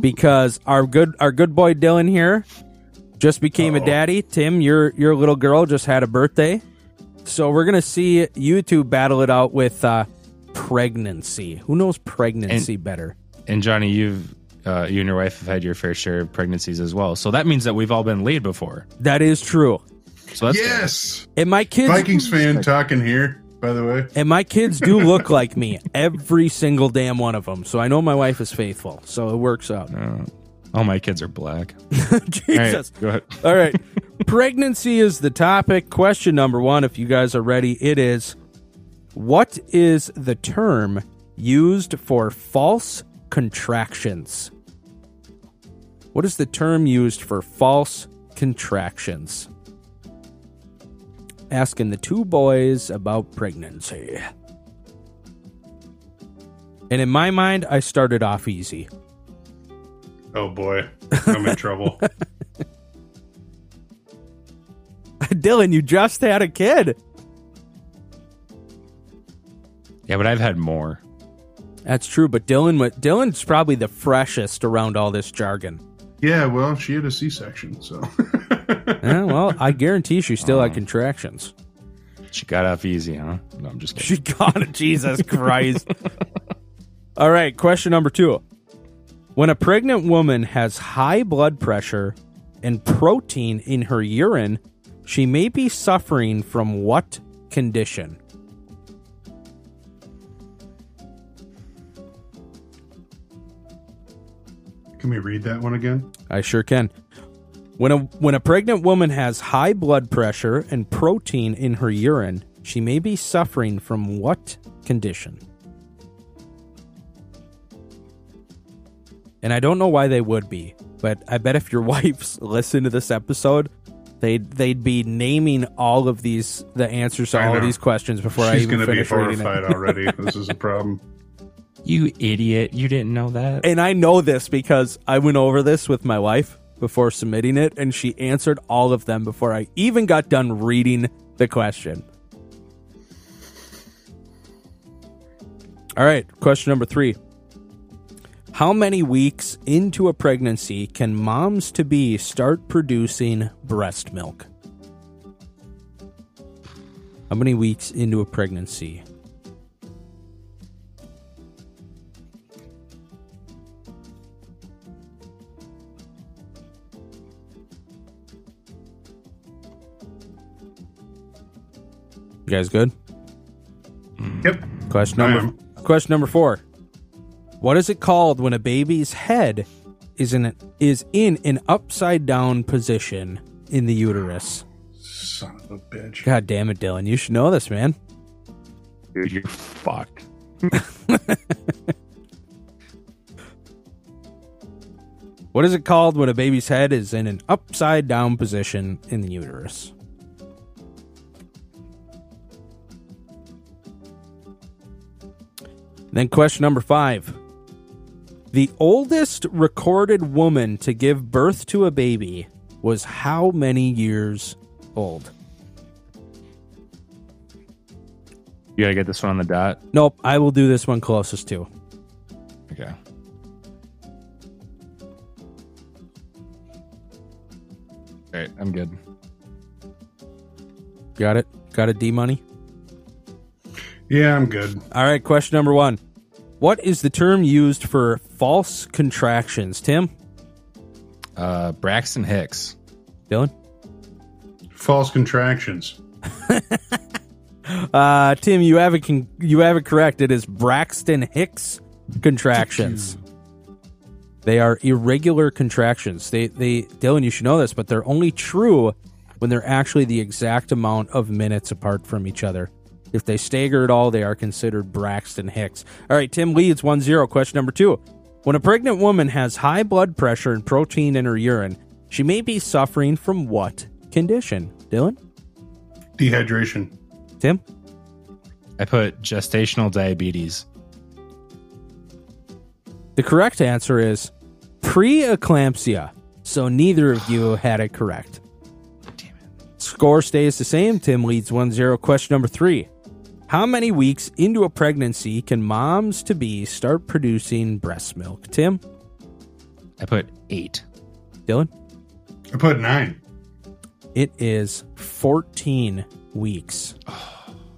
Because our good our good boy Dylan here just became a Uh-oh. daddy. Tim, your your little girl just had a birthday. So we're gonna see you two battle it out with uh, pregnancy. Who knows pregnancy better? And Johnny, you've uh, you and your wife have had your fair share of pregnancies as well. So that means that we've all been laid before. That is true. So that's yes, And my kids Vikings fan talking here. By the way, And my kids do look like me, every single damn one of them. So I know my wife is faithful. So it works out. Uh, all my kids are black. *laughs* All right, Jesus. go ahead. All right. *laughs* Pregnancy is the topic. Question number one, if you guys are ready, it is What is the term used for false contractions? What is the term used for false contractions? Asking the two boys about pregnancy. And in my mind, I started off easy. Oh boy, I'm in trouble. *laughs* Dylan, you just had a kid. Yeah, but I've had more. That's true, but Dylan, Dylan's probably the freshest around all this jargon. Yeah, well, she had a C-section, so *laughs* Yeah, well, I guarantee she still had oh. contractions. She got off easy, huh? No, I'm just *laughs* kidding. She got it. Jesus Christ. all right, question number two. When a pregnant woman has high blood pressure and protein in her urine, she may be suffering from what condition? can we read that one again? I sure can. When a when a pregnant woman has high blood pressure and protein in her urine, she may be suffering from what condition? And I don't know why they would be, but I bet if your *laughs* wives listen to this episode, they'd they'd be naming all of these the answers to I all of these questions before I even going to be finish reading horrified it. already. *laughs* this is a problem. You idiot! You didn't know that. And I know this because I went over this with my wife before submitting it, and she answered all of them before I even got done reading the question. All right, question number three. How many weeks into a pregnancy can moms to be start producing breast milk? How many weeks into a pregnancy? You guys good? Yep. Question number question number four. What is it called when a baby's head is in a, is in an upside down position in the uterus? Son of a bitch. God damn it, Dylan! You should know this, man. Dude, you're fucked. *laughs* What is it called when a baby's head is in an upside down position in the uterus? Then question number five. The oldest recorded woman to give birth to a baby was how many years old? You gotta get this one on the dot. Nope, I will do this one closest to. Okay. All right, I'm good. Got it? Got it, D money? Yeah, I'm good. All right, question number one. What is the term used for false contractions? Tim? Uh, Braxton Hicks. Dylan? False contractions. *laughs* Uh, Tim, you have it. Con- you have it correct. It is Braxton Hicks contractions. They are irregular contractions. They, they, Dylan, you should know this, but they're only true when they're actually the exact amount of minutes apart from each other. If they stagger at all, they are considered Braxton Hicks. All right, Tim leads 1 0. Question number two. When a pregnant woman has high blood pressure and protein in her urine, she may be suffering from what condition? Dylan? Dehydration. Tim? I put gestational diabetes. The correct answer is preeclampsia. So neither of you had it correct. Score stays the same. Tim leads 1 0. Question number three. How many weeks into a pregnancy can moms to be start producing breast milk? Tim? I put eight. Dylan? I put nine. It is 14 weeks.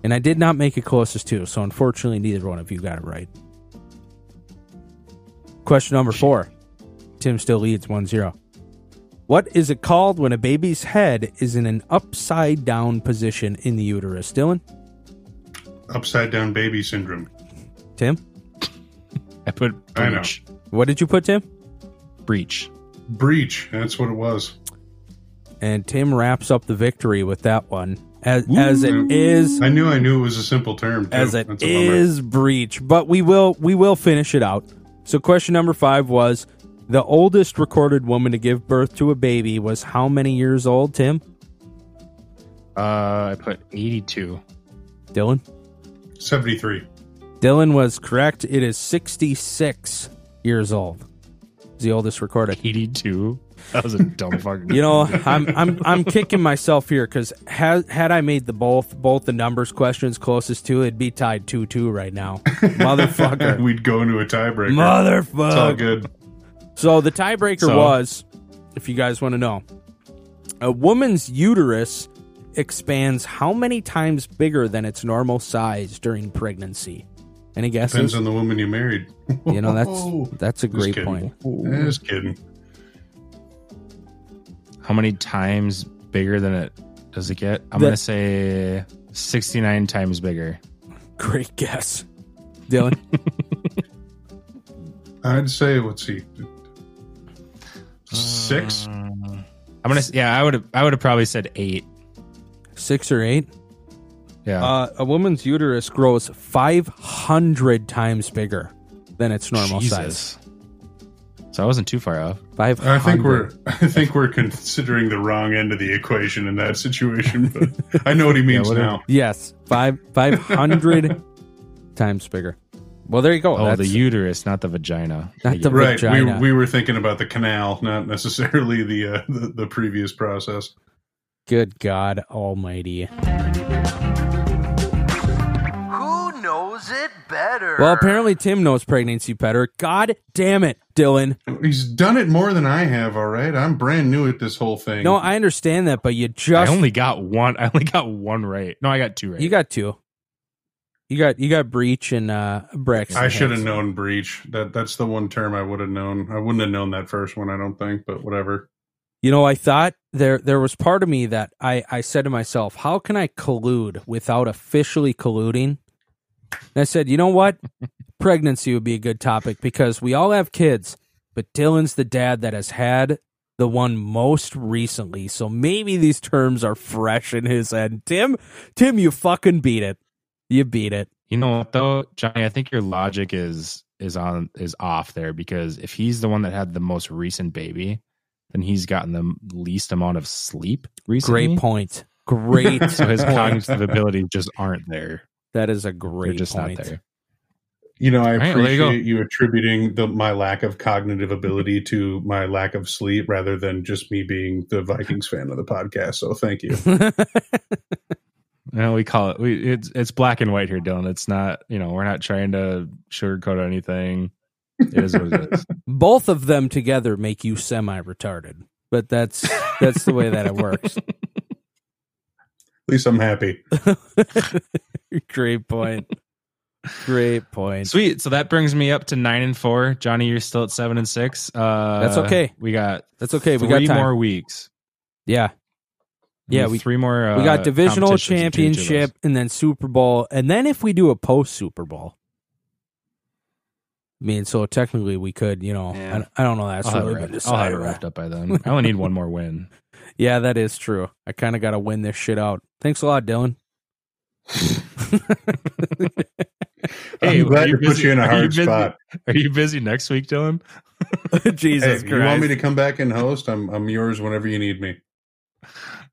And I did not make it closest to, so unfortunately, neither one of you got it right. Question number four. Tim still leads 1 0. What is it called when a baby's head is in an upside down position in the uterus? Dylan? Upside down baby syndrome. Tim? *laughs* I put I know. breech. What did you put, Tim? Breech. Breech. That's what it was. And Tim wraps up the victory with that one. As, as it is I knew I knew it was a simple term. Too. as it That's a bummer. is breech but we will we will finish it out so question number five was the oldest recorded woman to give birth to a baby was how many years old tim Uh, I put 82. dylan 73. dylan was correct it is 66 years old It's the oldest recorded 82? That was a dumb *laughs* fucking. you know i'm i'm i'm kicking myself here because had had i made the both both the numbers questions closest to it'd be tied 2-2 right now motherfucker *laughs* We'd go into a tiebreaker. motherfucker It's all good. So the tiebreaker So- was, if you guys want to know, a woman's uterus expands how many times bigger than its normal size during pregnancy? Any guesses? Depends on the woman you married. You know that's *laughs* that's a great kidding. point. Just kidding. How many times bigger than it does it get? I'm The- going to say 69 times bigger. Great guess, Dylan. *laughs* I'd say, let's see, six. Uh, I'm gonna. s- Yeah, I would. have I would have probably said eight. Six or eight? Yeah. Uh, a woman's uterus grows five hundred times bigger than its normal size. So I wasn't too far off. Five. I think we're I think we're considering the wrong end of the equation in that situation, but I know what he *laughs* means what if- now. yes five five hundred *laughs* times bigger. Well, there you go. Oh, the uterus, not the vagina. Not the get it. Right, we, Vagina. we were thinking about the canal, not necessarily the uh, the, the previous process. Good God Almighty. Who knows it better? Well, apparently Tim knows pregnancy better. God damn it, Dylan. He's done it more than I have. All right, I'm brand new at this whole thing. No, I understand that, but you just I only got one. I only got one right. No, I got two right. you got two. You got you got breech and uh Braxton. I should have known breech. That that's the one term I would have known. I wouldn't have known that first one. I don't think, but whatever. You know, I thought there there was part of me that I I said to myself, how can I collude without officially colluding? And I said, you know what? *laughs* Pregnancy would be a good topic because we all have kids, but Dylan's the dad that has had the one most recently. So maybe these terms are fresh in his head. Tim, Tim, you fucking beat it. You beat it. You know what though, Johnny? I think your logic is is on is off there because if he's the one that had the most recent baby, then he's gotten the least amount of sleep recently. Great point. Great. *laughs* So his cognitive abilities just aren't there. That is a They're great just point. not there. You know, I right, well, there you appreciate you, attributing the my lack of cognitive ability to my lack of sleep rather than just me being the Vikings fan of the podcast. So thank you. *laughs* No, we call it. We it's it's black and white here, Dylan. It's not. You know, we're not trying to sugarcoat anything. It is what it is. Both of them together make you semi-retarded, but that's that's the way that it works. *laughs* At least I'm happy. *laughs* Great point. Great point. Sweet. So that brings me up to nine and four. Johnny, you're still at seven and six. Uh, That's okay. We got That's okay. We three got time. more weeks. Yeah, Yeah, we- three more. Uh, we got divisional competitions between each of championship and then Super Bowl, and then if we do a post Super Bowl, I mean, so technically we could, you know, Yeah. I, I don't know. That's those. I'll really been wrapped, I'll have it wrapped up by then. I only need one more win. *laughs* Yeah, that is true. I kind of got to win this shit out. Thanks a lot, Dylan. *laughs* I'm glad are to put you in a are hard busy- spot. Are you busy next week, Dylan? *laughs* Jesus Hey, Christ. you want me to come back and host? I'm I'm yours whenever you need me.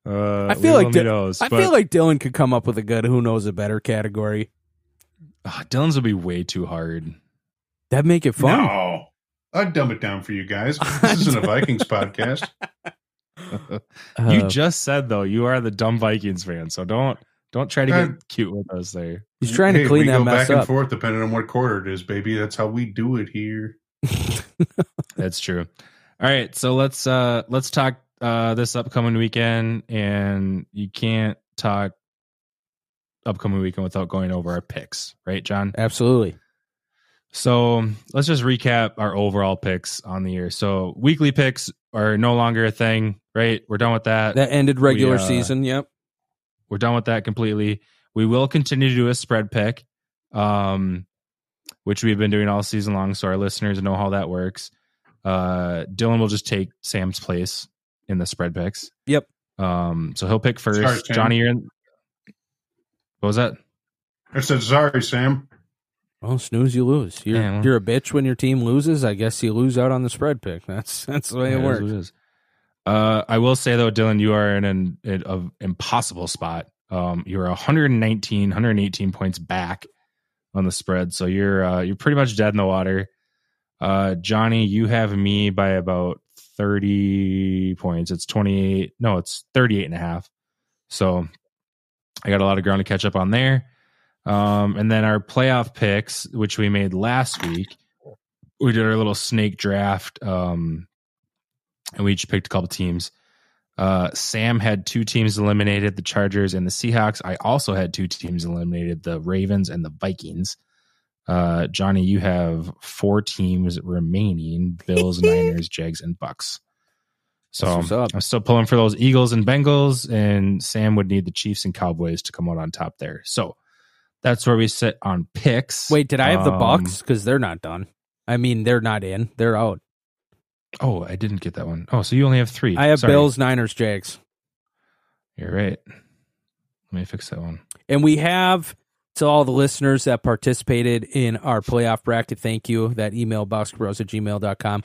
Uh, I feel like will Dy- need those, I but- feel like Dylan could come up with a good "Who knows a better" category. Ah, Dylan's will be way too hard. That'd make it fun. No, I'd dumb it down for you guys. *laughs* This isn't a Vikings podcast. *laughs* you Uh, just said though you are the dumb Vikings fan, so don't don't try to get I'm- cute with us there. he's trying to Hey, clean we that go mess back and forth depending on what quarter it is, baby. That's how we do it here. *laughs* That's true. All right, so let's uh let's talk uh this upcoming weekend, and you can't talk upcoming weekend without going over our picks, right, John? Absolutely. So let's just recap our overall picks on the year. So weekly picks are no longer a thing, right? We're done with that. That ended regular We, uh, season. Yep. We're done with that completely. We will continue to do a spread pick, um, which we've been doing all season long, so our listeners know how that works. Uh, Dylan will just take Sam's place in the spread picks. Yep. Um, so he'll pick first. Sorry, Johnny, you're in. What was that? I said sorry, Sam. Well, snooze, you lose. You're Yeah, well- you're a bitch when your team loses. I guess you lose out on the spread pick. *laughs* That's that's the way Yeah, it works. what it is. Uh, I will say though, Dylan, you are in an, an of impossible spot. Um, you're 119, 118 points back on the spread, so you're uh, you're pretty much dead in the water. Uh, Johnny, you have me by about 30 points. It's 28. No, it's 38 and a half. So I got a lot of ground to catch up on there. Um, and then our playoff picks, which we made last week, we did our little snake draft. Um, and we each picked a couple teams. Uh, Sam had two teams eliminated, the Chargers and the Seahawks. I also had two teams eliminated, the Ravens and the Vikings. Uh, Johnny, you have four teams remaining: Bills, *laughs* Niners, Jags, and Bucs. So That's what's up. I'm still pulling for those Eagles and Bengals, and Sam would need the Chiefs and Cowboys to come out on top there. So that's where we sit on picks. Wait, did I have the Um, Bucs? Because they're not done. I mean, they're not in. They're out. Oh, I didn't get that one. Oh, so you only have three. I have Sorry. Bills, Niners, Jags, You're right. Let me fix that one. and we have to all the listeners that participated in our playoff bracket. Thank you. That email boxbros at gmail.com.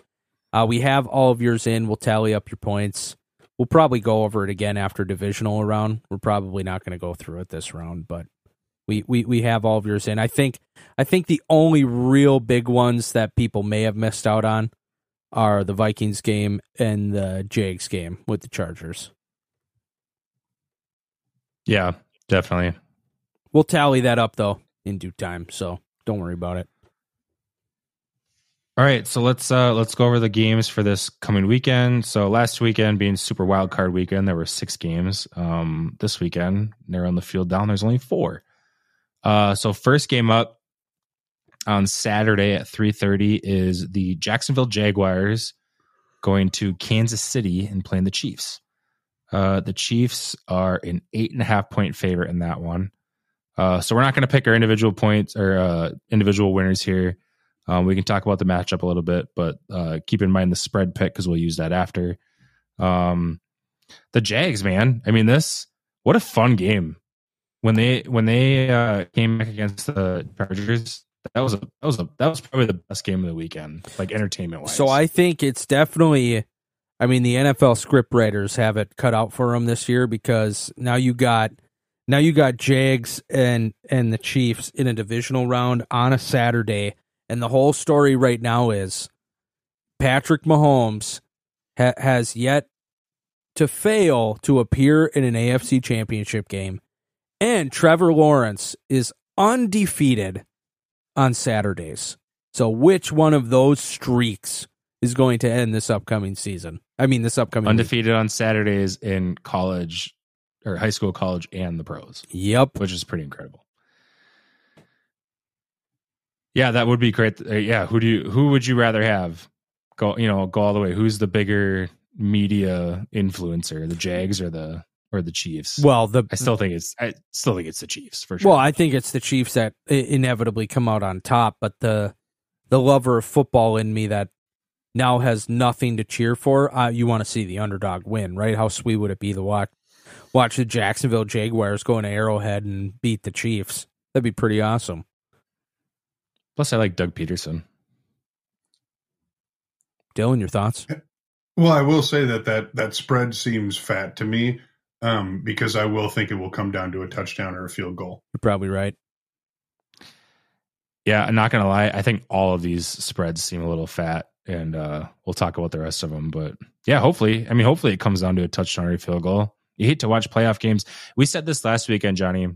Uh, we have all of yours in. We'll tally up your points. We'll probably go over it again after divisional round. We're probably not going to go through it this round, but we, we we have all of yours in. I think I think the only real big ones that people may have missed out on are the Vikings game and the Jags game with the Chargers. Yeah, definitely. We'll tally that up though in due time, so don't worry about it. All right, so let's uh let's go over the games for this coming weekend. So last weekend being Super Wild Card weekend, there were six games. Um, this weekend, they're on the field down. There's only four. Uh, so first game up on Saturday at three thirty is the Jacksonville Jaguars going to Kansas City and playing the Chiefs. Uh, the Chiefs are an eight and a half point favorite in that one. Uh, so we're not going to pick our individual points or uh, individual winners here. Um, we can talk about the matchup a little bit, but uh, keep in mind the spread pick because we'll use that after. Um, the Jags, man. I mean, this what a fun game when they when they uh, came back against the Chargers. That was a that was a that was probably the best game of the weekend, like entertainment wise. So I think it's definitely. I mean, the NFL script writers have it cut out for them this year because now you got now you got Jags and and the Chiefs in a divisional round on a Saturday, and the whole story right now is Patrick Mahomes ha- has yet to fail to appear in an AFC Championship game, and Trevor Lawrence is undefeated on Saturdays. So, which one of those streaks is going to end this upcoming season? I mean, this upcoming week. undefeated on Saturdays in college or high school, college, and the pros, Yep. which is pretty incredible. Yeah, that would be great. Uh, yeah, who do you who would you rather have go? You know, go all the way. Who's the bigger media influencer, the Jags or the or the Chiefs? Well, the I still think it's I still think it's the Chiefs for sure. well, I think it's the Chiefs that inevitably come out on top, but the the lover of football in me that now has nothing to cheer for, uh, you want to see the underdog win, right? How sweet would it be to watch watch the Jacksonville Jaguars go into Arrowhead and beat the Chiefs? That'd be pretty awesome. Plus, I like Doug Pederson. Dylan, your thoughts? Well, I will say that that that spread seems fat to me um, because I will think it will come down to a touchdown or a field goal. You're probably right. Yeah, I'm not gonna lie. I think all of these spreads seem a little fat, and uh, we'll talk about the rest of them. But yeah, hopefully, I mean, hopefully, it comes down to a touchdown or a field goal. You hate to watch playoff games. We said this last weekend, Johnny.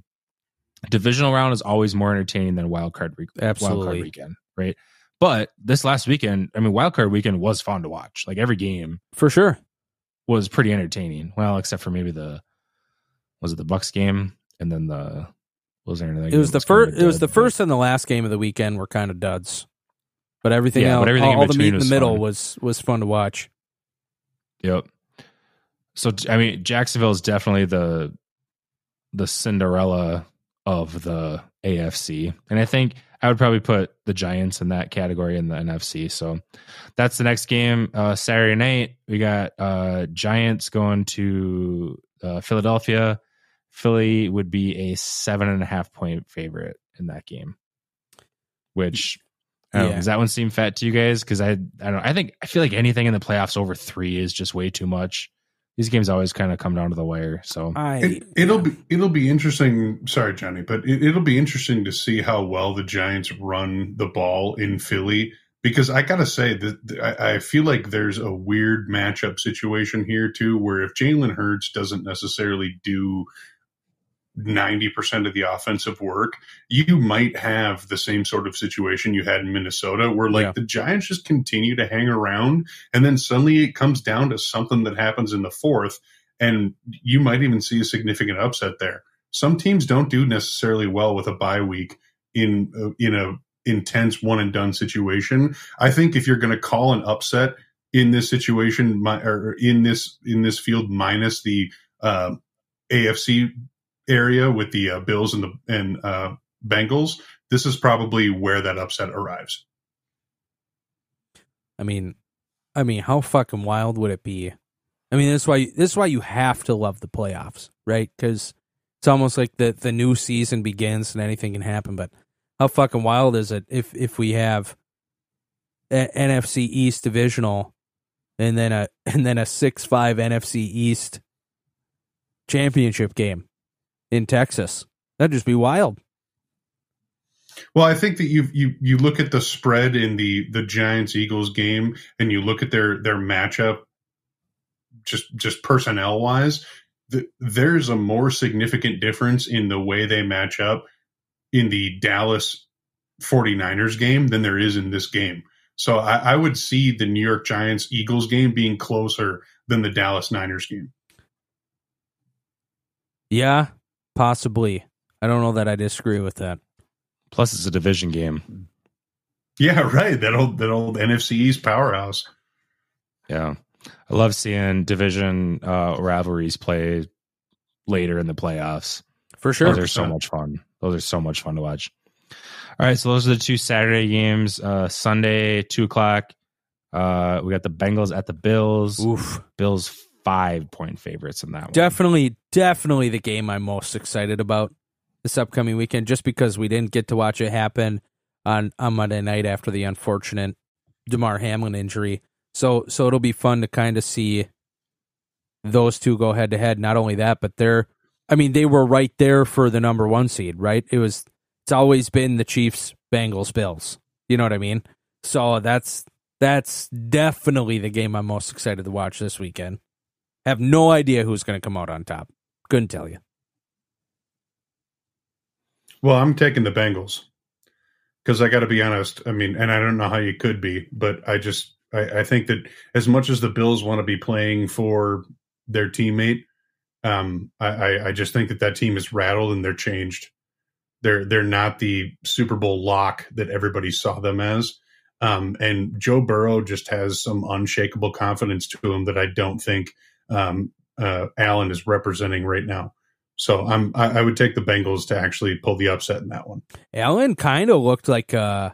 Divisional round is always more entertaining than wild card, week, wild Absolutely. card weekend, right? But this last weekend, I mean, wild card weekend was fun to watch. Like every game For sure. Was pretty entertaining. Well, except for maybe the was it the Bucs game, and then the was there another It was the first. It was the first and the last game of the weekend were kind of duds, but everything Yeah, else, but everything in all, all the meat in the middle fun. was was fun to watch. Yep. So I mean, Jacksonville is definitely the the Cinderella of the AFC, and I think I would probably put the Giants in that category in the NFC. So that's the next game uh, Saturday night. We got uh, Giants going to uh, Philadelphia. Philly would be a seven and a half point favorite in that game. Which know, Yeah. does that one seem fat to you guys? Because I I don't. I think I feel like anything in the playoffs over three is just way too much. These games always kind of come down to the wire. So I It, it'll be it'll be interesting. Sorry, Johnny, but it, it'll be interesting to see how well the Giants run the ball in Philly because I gotta say that I, I feel like there's a weird matchup situation here too, where if Jalen Hurts doesn't necessarily do ninety percent of the offensive work, you might have the same sort of situation you had in Minnesota, where like Yeah. the Giants just continue to hang around, and then suddenly it comes down to something that happens in the fourth and you might even see a significant upset there. Some teams don't do necessarily well with a bye week in uh, in a intense one and done situation. I think if you're going to call an upset in this situation mi- or in this in this field minus the uh, AFC area with the uh, Bills and the and uh, Bengals, this is probably where that upset arrives. I mean, I mean, how fucking wild would it be? I mean, this is why this is why you have to love the playoffs, right? Because it's almost like the the new season begins and anything can happen. But how fucking wild is it if if we have a NFC East divisional and then a *laughs* and then a six five NFC East championship game in Texas? That'd just be wild. Well, I think that you you you look at the spread in the the Giants Eagles game, and you look at their their matchup, just just personnel wise, the, there's a more significant difference in the way they match up in the Dallas 49ers game than there is in this game. So I, I would see the New York Giants Eagles game being closer than the Dallas Niners game. Yeah, possibly. I don't know that I disagree with that. plus it's a division game. Yeah, right. That old that old NFC East powerhouse. Yeah. I love seeing division uh, rivalries play later in the playoffs. For sure. Those are so much fun. Those are so much fun to watch. All right, so those are the two Saturday games. Uh, Sunday, two o'clock. Uh, we got the Bengals at the Bills. Oof. Bills five point favorites in that one. Definitely, definitely the game I'm most excited about this upcoming weekend, just because we didn't get to watch it happen on, on Monday night after the unfortunate Damar Hamlin injury. So so it'll be fun to kind of see those two go head to head. Not only that, but they're I mean, they were right there for the number one seed, right? It was it's always been the Chiefs, Bengals, Bills. You know what I mean? So that's that's definitely the game I'm most excited to watch this weekend. Have no idea who's going to come out on top. Couldn't tell you. Well, I'm taking the Bengals because I got to be honest. I mean, and I don't know how you could be, but I just I, I think that as much as the Bills want to be playing for their teammate, um, I, I, just think that that team is rattled and they're changed. They're they're not the Super Bowl lock that everybody saw them as. Um, and Joe Burrow just has some unshakable confidence to him that I don't think um, uh, Allen is representing right now. So I'm I, I would take the Bengals to actually pull the upset in that one. Allen kind of looked like uh,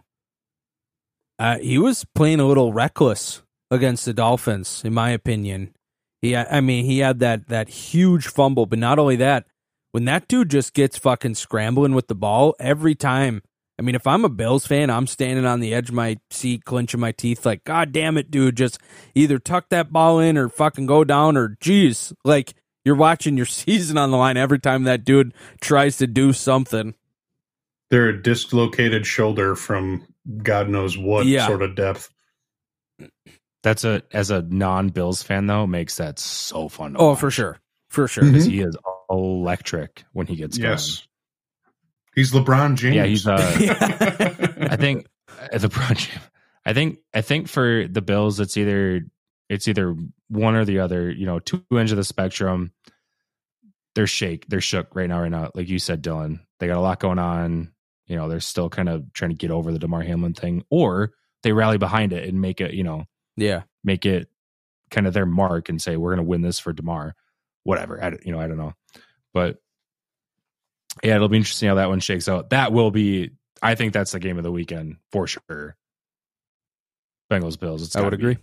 uh, he was playing a little reckless against the Dolphins, in my opinion. He, I mean, he had that that huge fumble, but not only that, when that dude just gets fucking scrambling with the ball every time. I mean, if I'm a Bills fan, I'm standing on the edge of my seat, clenching my teeth, like, God damn it, dude, just either tuck that ball in or fucking go down, or geez, like you're watching your *laughs* season on the line every time that dude tries to do something. They're a dislocated shoulder from God knows what Yeah. sort of depth. That's a as a non Bills fan though makes that so fun. To Oh, watch. for sure, for sure. Mhm. 'Cause he is electric when he gets Yes. He's LeBron James. Yeah, he's, uh, I *laughs* I think uh, the project. I think I think for the Bills, it's either it's either one or the other. You know, two ends of the spectrum. They're shake. They're shook right now. Right now, like you said, Dylan, they got a lot going on. You know, they're still kind of trying to get over the Damar Hamlin thing, or they rally behind it and make it. You know, Yeah, make it kind of their mark and say we're going to win this for Damar. Whatever. I, you know, I don't know, but yeah, it'll be interesting how that one shakes out. That will be. I think that's the game of the weekend for sure. Bengals Bills. It's I would be. agree.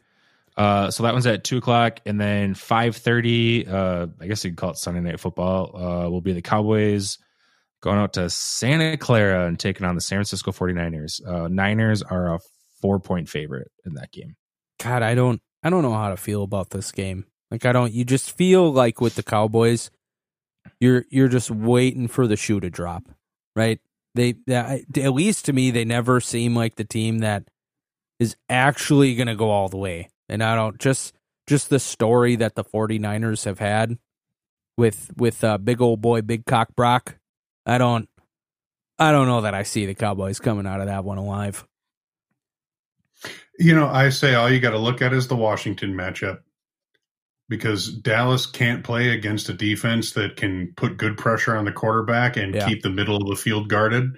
Uh, so that one's at two o'clock, and then five thirty. Uh, I guess you could call it Sunday Night Football. Uh, will be the Cowboys going out to Santa Clara and taking on the San Francisco 49ers. Uh, Niners are a four point favorite in that game. God, I don't, I don't know how to feel about this game. Like, I don't. You just feel like with the Cowboys, you're you're just waiting for the shoe to drop, right? They, they at least to me, they never seem like the team that is actually going to go all the way. And I don't just just the story that the 49ers have had with with uh, big old boy, big cock Brock. I don't, I don't know that I see the Cowboys coming out of that one alive. You know, I say all you got to look at is the Washington matchup because Dallas can't play against a defense that can put good pressure on the quarterback and Yeah. keep the middle of the field guarded.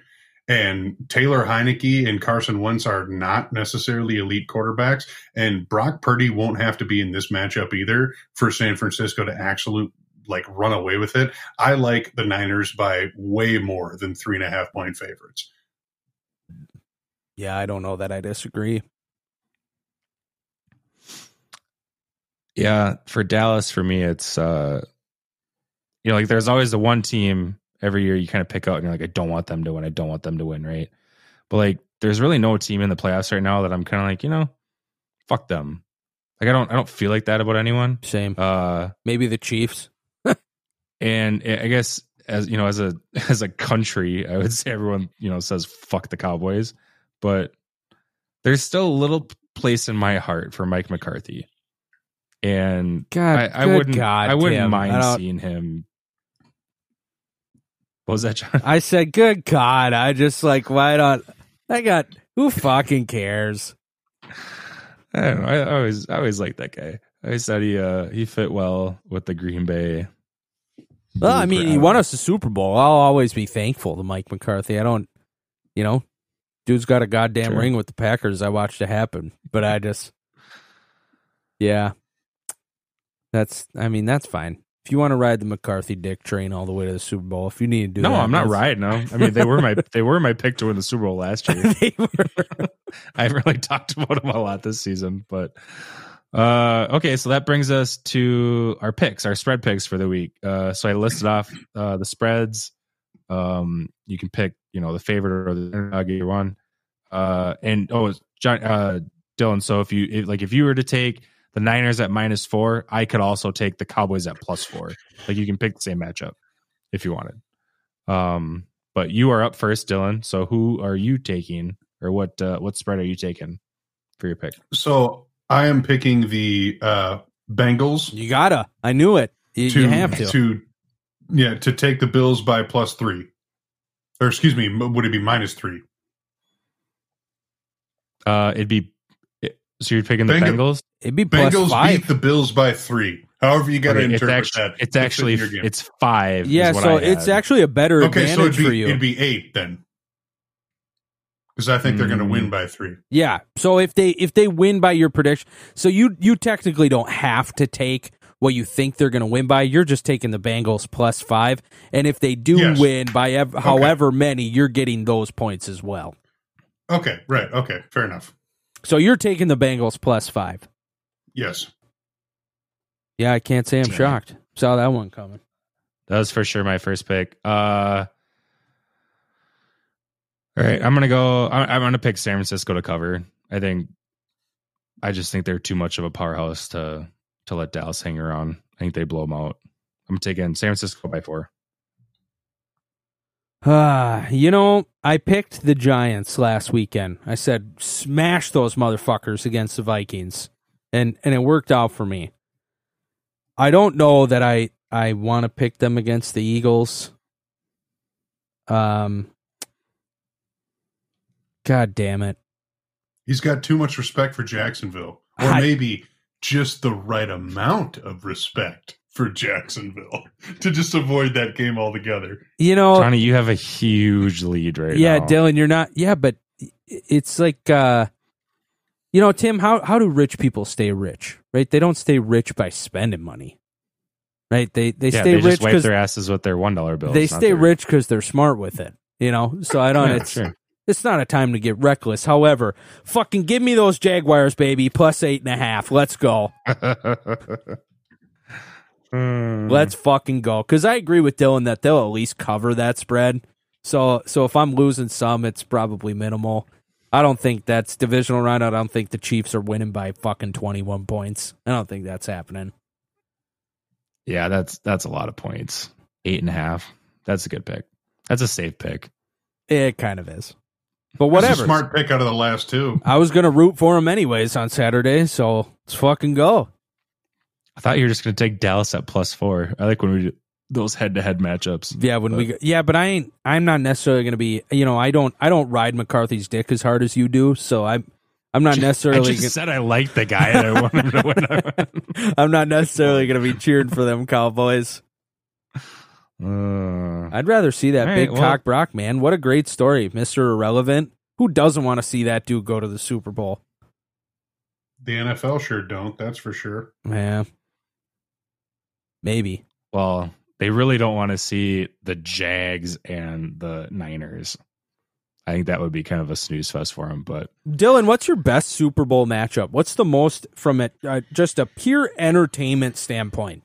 And Taylor Heinicke and Carson Wentz are not necessarily elite quarterbacks. And Brock Purdy won't have to be in this matchup either for San Francisco to actually like run away with it. I like the Niners by way more than three and a half point favorites. Yeah, I don't know that I disagree. Yeah, for Dallas, for me, it's uh, you know, like there's always the one team every year you kind of pick out, and you're like, I don't want them to win, I don't want them to win, right? But like, there's really no team in the playoffs right now that I'm kind of like, you know, fuck them. Like, I don't, I don't feel like that about anyone. Same. Uh, Maybe the Chiefs. *laughs* and I guess as you know, as a *laughs* as a country, I would say everyone you know says fuck the Cowboys, but there's still a little place in my heart for Mike McCarthy, and God, I, I wouldn't God, I wouldn't Tim. Mind don't- seeing him. What was that, John? I said, "Good God!" I just like, why don't I got who fucking cares? I don't know. I, I always I always liked that guy. I always thought he uh he fit well with the Green Bay. Well, I mean, he won us the Super Bowl. I'll always be thankful to Mike McCarthy. I don't, you know, dude's got a goddamn Sure. ring with the Packers. I watched it happen, but I just, yeah, that's. I mean, that's fine. If you want to ride the McCarthy dick train all the way to the Super Bowl, if you need to do No, that, I'm not riding them. I mean, they were my they were my pick to win the Super Bowl last year. *laughs* *laughs* I haven't really talked about them a lot this season, but uh okay, so that brings us to our picks, our spread picks for the week. Uh so I listed off uh the spreads. Um you can pick, you know, the favorite or the underdog either one. Uh and oh John uh Dylan, so if you if, like if you were to take the Niners at minus 4, I could also take the Cowboys at plus 4. Like you can pick the same matchup if you wanted. Um but you are up first, Dylan. So who are you taking or what uh, what spread are you taking for your pick? So I am picking the uh, Bengals you gotta. I knew it. You, to you have to. yeah to take the Bills by plus three, or excuse me, would it be minus three? Uh, it'd be it- so you're picking the Bengals- Bengals. It'd be plus Bengals five. beat the Bills by three. However, you got to Okay, it's interpret actually that. it's actually in your game. it's five. is yeah, what so I it's had. actually a better okay. So advantage it'd for be you. it'd be eight then, because I think they're going to Mm. win by three. Yeah. So if they if they win by your prediction, so you you technically don't have to take what you think they're going to win by. You're just taking the Bengals plus five, and if they do Yes. win by ev- however many, you're getting those points as well. Okay, right. Okay, fair enough. So you're taking the Bengals plus five. Yes. Yeah, I can't say I'm Damn shocked. Saw that one coming. That was for sure my first pick. Uh, all right, I'm gonna go. I'm gonna pick San Francisco to cover. I think. I just think they're too much of a powerhouse to to let Dallas hang around. I think they blow them out. I'm taking San Francisco by four. Ah, you know, I picked the Giants last weekend. I said smash those motherfuckers against the Vikings. And and it worked out for me. I don't know that I I want to pick them against the Eagles. Um God damn it. He's got too much respect for Jacksonville, or I- maybe just the right amount of respect for Jacksonville *laughs* to just avoid that game altogether. You know, Tony, you have a huge lead right yeah, now. Dylan, you're not. Yeah, but it's like, uh, you know, Tim. How how do rich people stay rich? Right? They don't stay rich by spending money. Right? They they yeah, stay they rich just wipe because their asses with their one dollar bills. they stay their- rich because they're smart with it. You know. So I don't. Yeah, it's sure. it's not a time to get reckless. However, fucking give me those Jaguars, baby. Plus eight and a half. Let's go. *laughs* Hmm. Let's fucking go. Because I agree with Dylan that they'll at least cover that spread. So so if I'm losing some, it's probably minimal. I don't think that's divisional round. I don't think the Chiefs are winning by fucking 21 points. I don't think that's happening. Yeah, that's that's a lot of points. Eight and a half. That's a good pick. That's a safe pick. It kind of is. But That's whatever. a smart pick out of the last two. I was going to root for him anyways on Saturday, so let's fucking go. I thought you were just going to take Dallas at plus four. I like when we do those head to head matchups. Yeah, when we yeah, but I ain't I'm not necessarily going to be, you know, I don't I don't ride McCarthy's dick as hard as you do, so I'm. I'm not I necessarily just said I like the guy and I want him to win. *laughs* I'm not necessarily going to be cheering for them Cowboys. *laughs* Uh, I'd rather see that All right, big well- cock Brock man. What a great story, Mister Irrelevant. Who doesn't want to see that dude go to the Super Bowl? The NFL sure don't. That's for sure. Yeah, maybe. well, they really don't want to see the Jags and the Niners. I think that would be kind of a snooze fest for him. But Dylan, what's your best Super Bowl matchup? What's the most from it, uh, just a pure entertainment standpoint?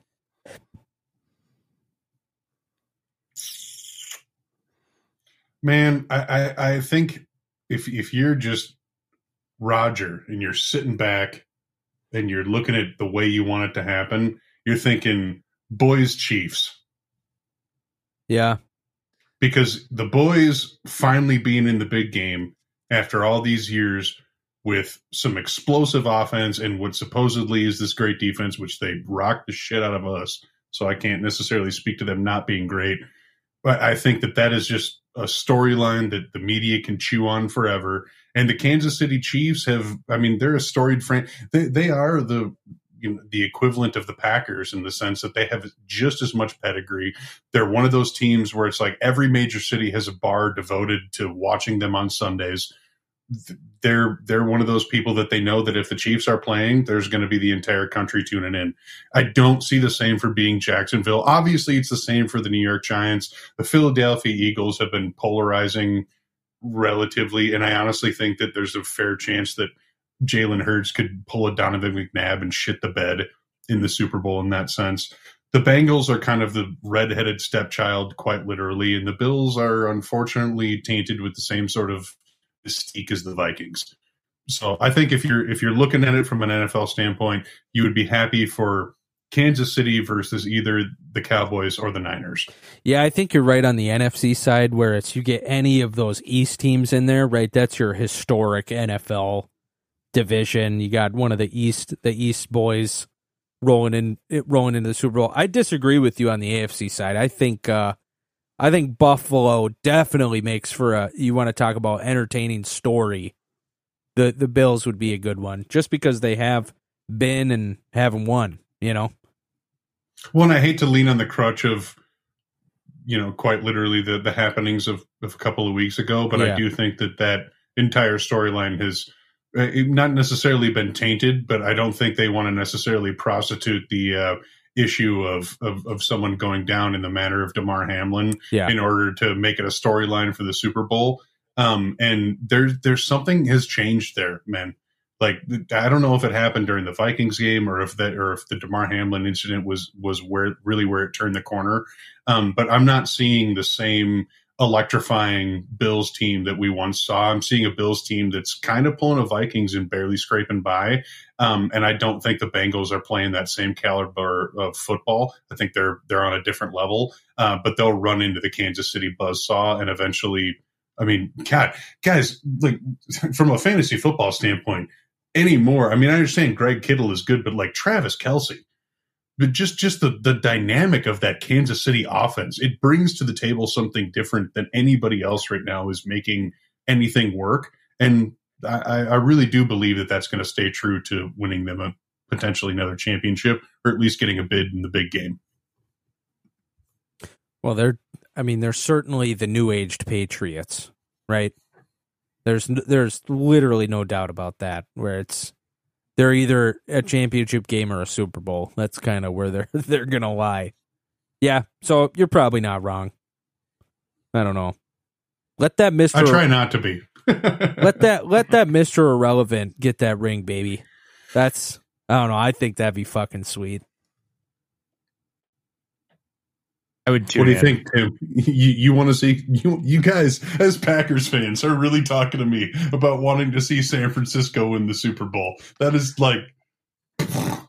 Man, I, I, I think if if you're just Roger and you're sitting back and you're looking at the way you want it to happen, you're thinking boys Chiefs. Yeah, because the boys finally being in the big game after all these years with some explosive offense and what supposedly is this great defense, which they rocked the shit out of us. So I can't necessarily speak to them not being great, but I think that that is just a storyline that the media can chew on forever. And the Kansas City Chiefs have, I mean, they're a storied franchise. They, they are the you know, the equivalent of the Packers in the sense that they have just as much pedigree they're one of those teams where it's like every major city has a bar devoted to watching them on Sundays. They're they're one of those people that they know that if the Chiefs are playing, there's going to be the entire country tuning in. I don't see the same for being Jacksonville. Obviously, it's the same for the New York Giants. The Philadelphia Eagles have been polarizing relatively, and I honestly think that there's a fair chance that Jalen Hurts could pull a Donovan McNabb and shit the bed in the Super Bowl in that sense the Bengals are kind of the redheaded stepchild, quite literally, and the Bills are unfortunately tainted with the same sort of mystique as the Vikings. So I think if you're if you're looking at it from an NFL standpoint, you would be happy for Kansas City versus either the Cowboys or the Niners. yeah. I think you're right on the NFC side, where it's you get any of those East teams in there, right? That's your historic NFL division. You got one of the East, the East boys rolling in, rolling into the Super Bowl. I disagree with you on the AFC side. I think, uh, I think Buffalo definitely makes for a. You want to talk about entertaining story. The the Bills would be a good one, just because they have been and haven't won. You know. Well, and I hate to lean on the crutch of, you know, quite literally the the happenings of, of a couple of weeks ago, but Yeah. I do think that that entire storyline has not necessarily been tainted, but I don't think they want to necessarily prostitute the uh, issue of, of of someone going down in the manner of Damar Hamlin Yeah. in order to make it a storyline for the Super Bowl. Um, and there's there's something has changed there, man. Like I don't know if it happened during the Vikings game or if that or if the Damar Hamlin incident was was where really where it turned the corner. Um, but I'm not seeing the same electrifying Bills team that we once saw. I'm seeing a Bills team that's kind of pulling a Vikings and barely scraping by. Um, and I don't think the Bengals are playing that same caliber of football. I think they're they're on a different level. Uh, but they'll run into the Kansas City buzzsaw and eventually. I mean, God, guys, like *laughs* from a fantasy football standpoint, anymore. I mean, I understand Greg Kittle is good, but like Travis Kelce, but just just the the dynamic of that Kansas City offense, it brings to the table something different than anybody else right now is making anything work. And I, I really do believe that that's going to stay true to winning them a potentially another championship, or at least getting a bid in the big game. Well, they're. I mean, they're certainly the new aged Patriots, right? There's there's literally no doubt about that. Where it's they're either a championship game or a Super Bowl. That's kind of where they're *laughs* they're gonna lie. Yeah, so you're probably not wrong. I don't know. Let that Mister. I try not to be. *laughs* let that let that Mister Irrelevant get that ring, baby. That's I don't know. I think that'd be fucking sweet. I would. What do you think, Tim? *laughs* You, you want to see you you guys as Packers fans are really talking to me about wanting to see San Francisco win the Super Bowl. That is like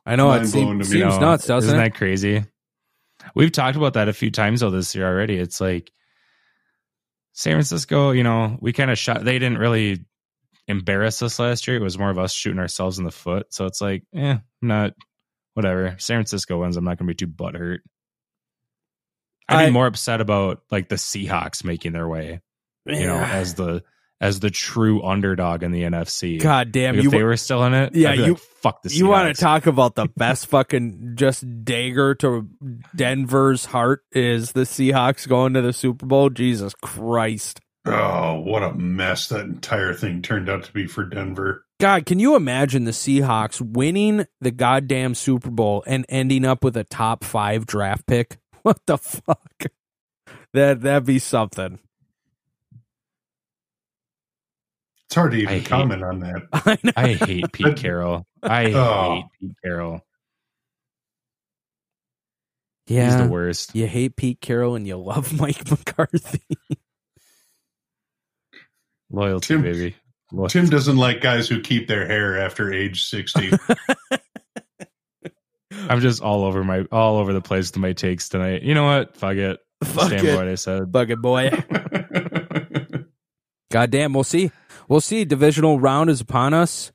I know it mind-blowing seems, to me. seems know, nuts, doesn't Isn't it? that crazy? We've talked about that a few times though this year already. It's like San Francisco, you know, we kind of shot. They didn't really embarrass us last year. It was more of us shooting ourselves in the foot. So it's like, eh, I'm not whatever. San Francisco wins. I'm not going to be too butthurt. I'd I- be more upset about like the Seahawks making their way, you know, as the as the true underdog in the NFC. God damn Like, you! if they were still in it, Yeah, I'd be you- like, fuck the Seahawks. You want to talk about the *laughs* best fucking just dagger to Denver's heart is the Seahawks going to the Super Bowl? Jesus Christ. oh, what a mess that entire thing turned out to be for Denver. God, can you imagine the Seahawks winning the goddamn Super Bowl and ending up with a top five draft pick? *laughs* What the fuck? That that'd be something. It's hard to I even hate- comment on that. I. I hate *laughs* Pete Carroll. I Oh. hate Pete Carroll. yeah, He's the worst. you hate Pete Carroll and you love *laughs* Mike McCarthy. Loyalty, Tim- baby. Loyalty. Tim doesn't like guys who keep their hair after age 60. I'm just all over my all over the place to my takes tonight. You know what? Fuck it. Fuck Stand it. by what I said. Bucket boy. *laughs* Goddamn, we'll see. We'll see. Divisional round is upon us.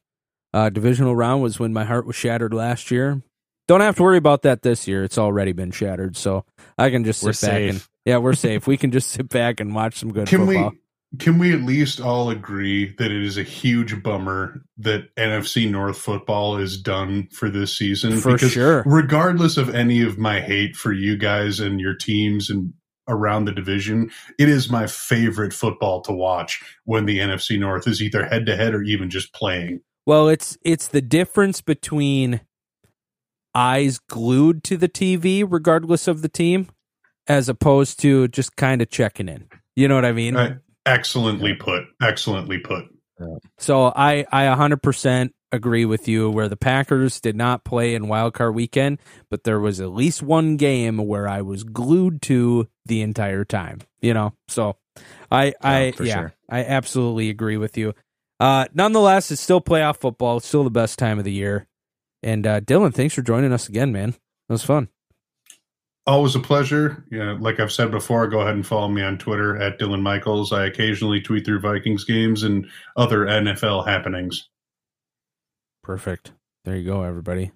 Uh, divisional round was when my heart was shattered last year. Don't have to worry about that this year. It's already been shattered, so I can just sit We're back safe. and yeah, we're safe. We can just sit back and watch some good Can football. we can we at least all agree that it is a huge bummer that NFC North football is done for this season? For because sure. regardless of any of my hate for you guys and your teams and around the division, it is my favorite football to watch when the NFC North is either head to head or even just playing. Well, it's it's the difference between eyes glued to the TV, regardless of the team, as opposed to just kind of checking in. You know what I mean? Uh, excellently put. Excellently put. So I I 100% agree with you where the Packers did not play in wild card weekend, but there was at least one game where I was glued to the entire time, you know. So I I for yeah, sure. I absolutely agree with you. Uh nonetheless, it's still playoff football. It's still the best time of the year. And uh Dylan, thanks for joining us again, man. It was fun. Always a pleasure. Yeah, like I've said before, go ahead and follow me on Twitter at Dylan Michaels. I occasionally tweet through Vikings games and other NFL happenings. Perfect. There you go, everybody.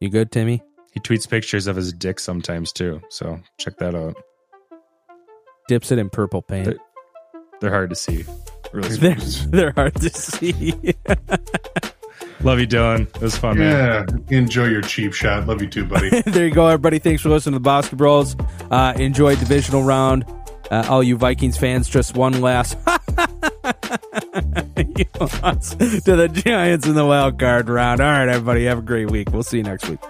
You good, Timmy? He tweets pictures of his dick sometimes too. So check that out. Dips it in purple paint. But- They're hard to see. Really *laughs* They're, they're hard to see. *laughs* Love you, Dylan. It was fun, man. Yeah, enjoy your cheap shot. Love you too, buddy. *laughs* there you go, everybody. Thanks for listening to the Boston Bros. Uh, enjoy divisional round. Uh, all you Vikings fans, just one last *laughs* You lost to the Giants in the wild card round. All right, everybody, have a great week. We'll see you next week.